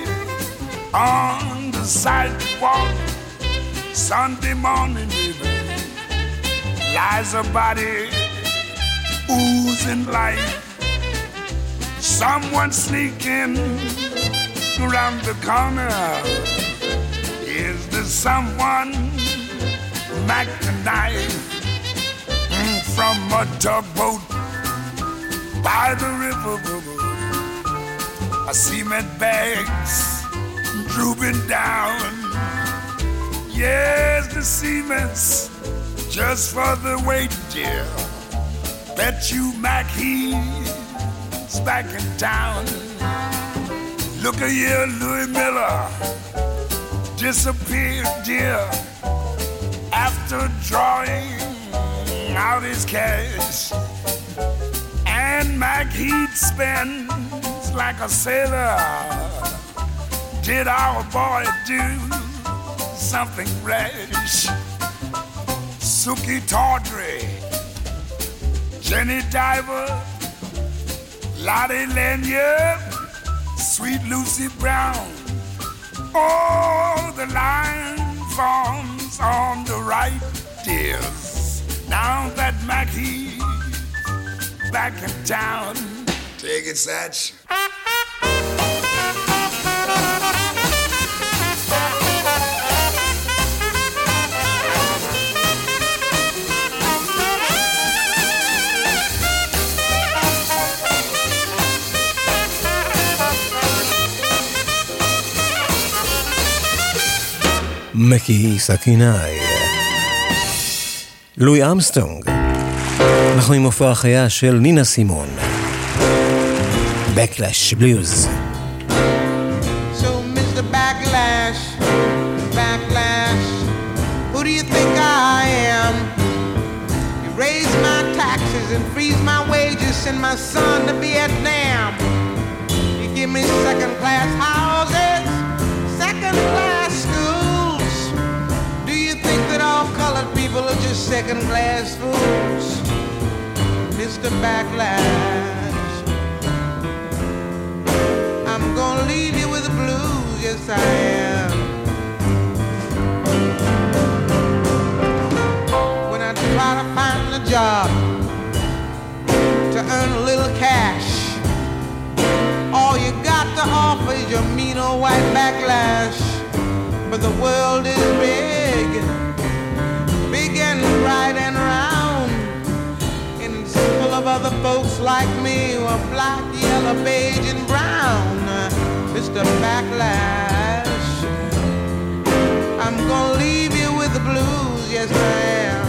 S30: on the sidewalk. Sunday morning, baby, lies a body oozing life. Someone sneaking around the corner. Is there someone Mac the knife from a tugboat by the river? A cement bags drooping down. Yes, the cement's just for the weight, dear. Bet you Mac he's back in town. Look at here, Louis Miller disappeared, dear, after drawing out his cash. And Mac Heat spends like a sailor. Did our boy do something rash? Suki Tawdry, Jenny Diver, Lottie Lanyard, Sweet Lucy Brown. Oh, the line forms on the right, dears. Now that Mackie's back in town. Take it, Satch.
S29: מקי סכינאי. לואי אמסטרונג. אנחנו עם מופע החיה של נינה סימון. Backlash Blues.
S31: So, Mr. Backlash, Backlash, who do you think I am? You raise my taxes and freeze my wages, send my son to Vietnam. You give me second class houses, second class schools. Do you think that all colored people are just second class fools? Mr. Backlash. yes I am. When I try to find a job to earn a little cash, all you got to offer is your mean old white backlash. But the world is big, big and bright and round, and it's full of other folks like me who are black, yellow, beige, and brown. Mr. Backlash. I'm gonna leave you with the blues, yes I am.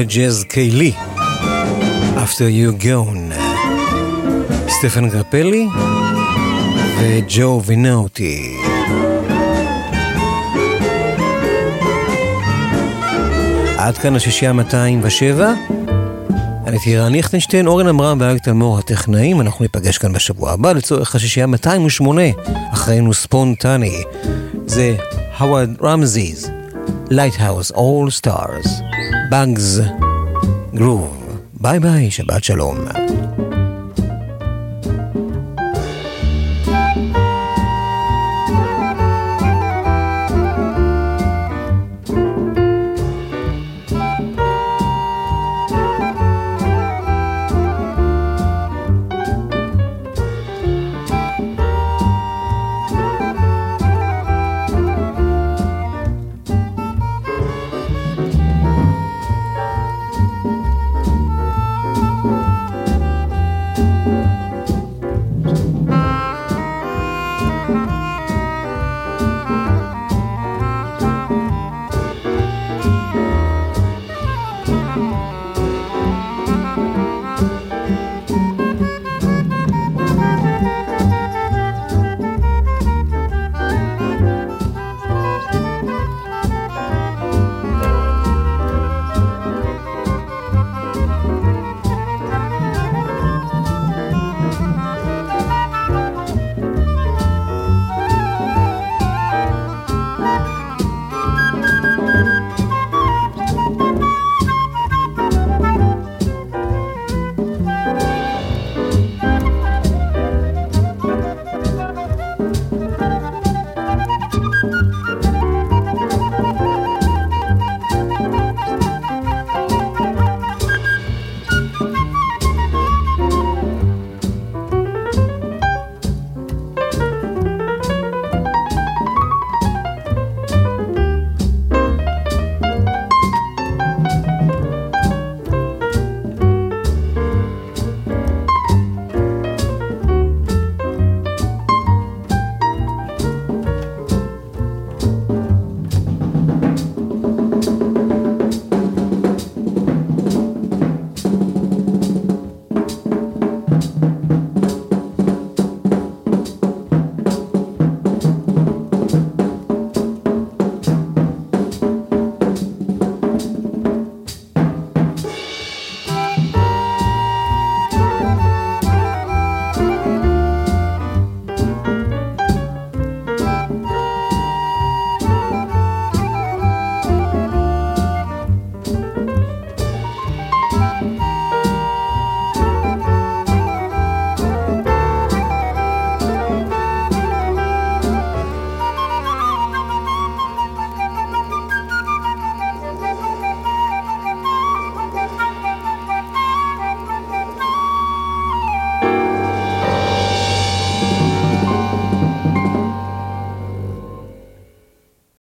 S4: לג'אז קיילי, After You Gone, סטפן גרפלי וג'ו וינאוטי. עד כאן השישייה 207. אני טירן ליכטנשטיין, אורן עמרם ואריק תלמור הטכנאים, אנחנו ניפגש כאן בשבוע הבא לצורך השישייה 208, אחרינו ספונטני. זה הווארד רמזיז, Lighthouse All Stars, Bugs, Groove. ביי ביי, שבת שלום.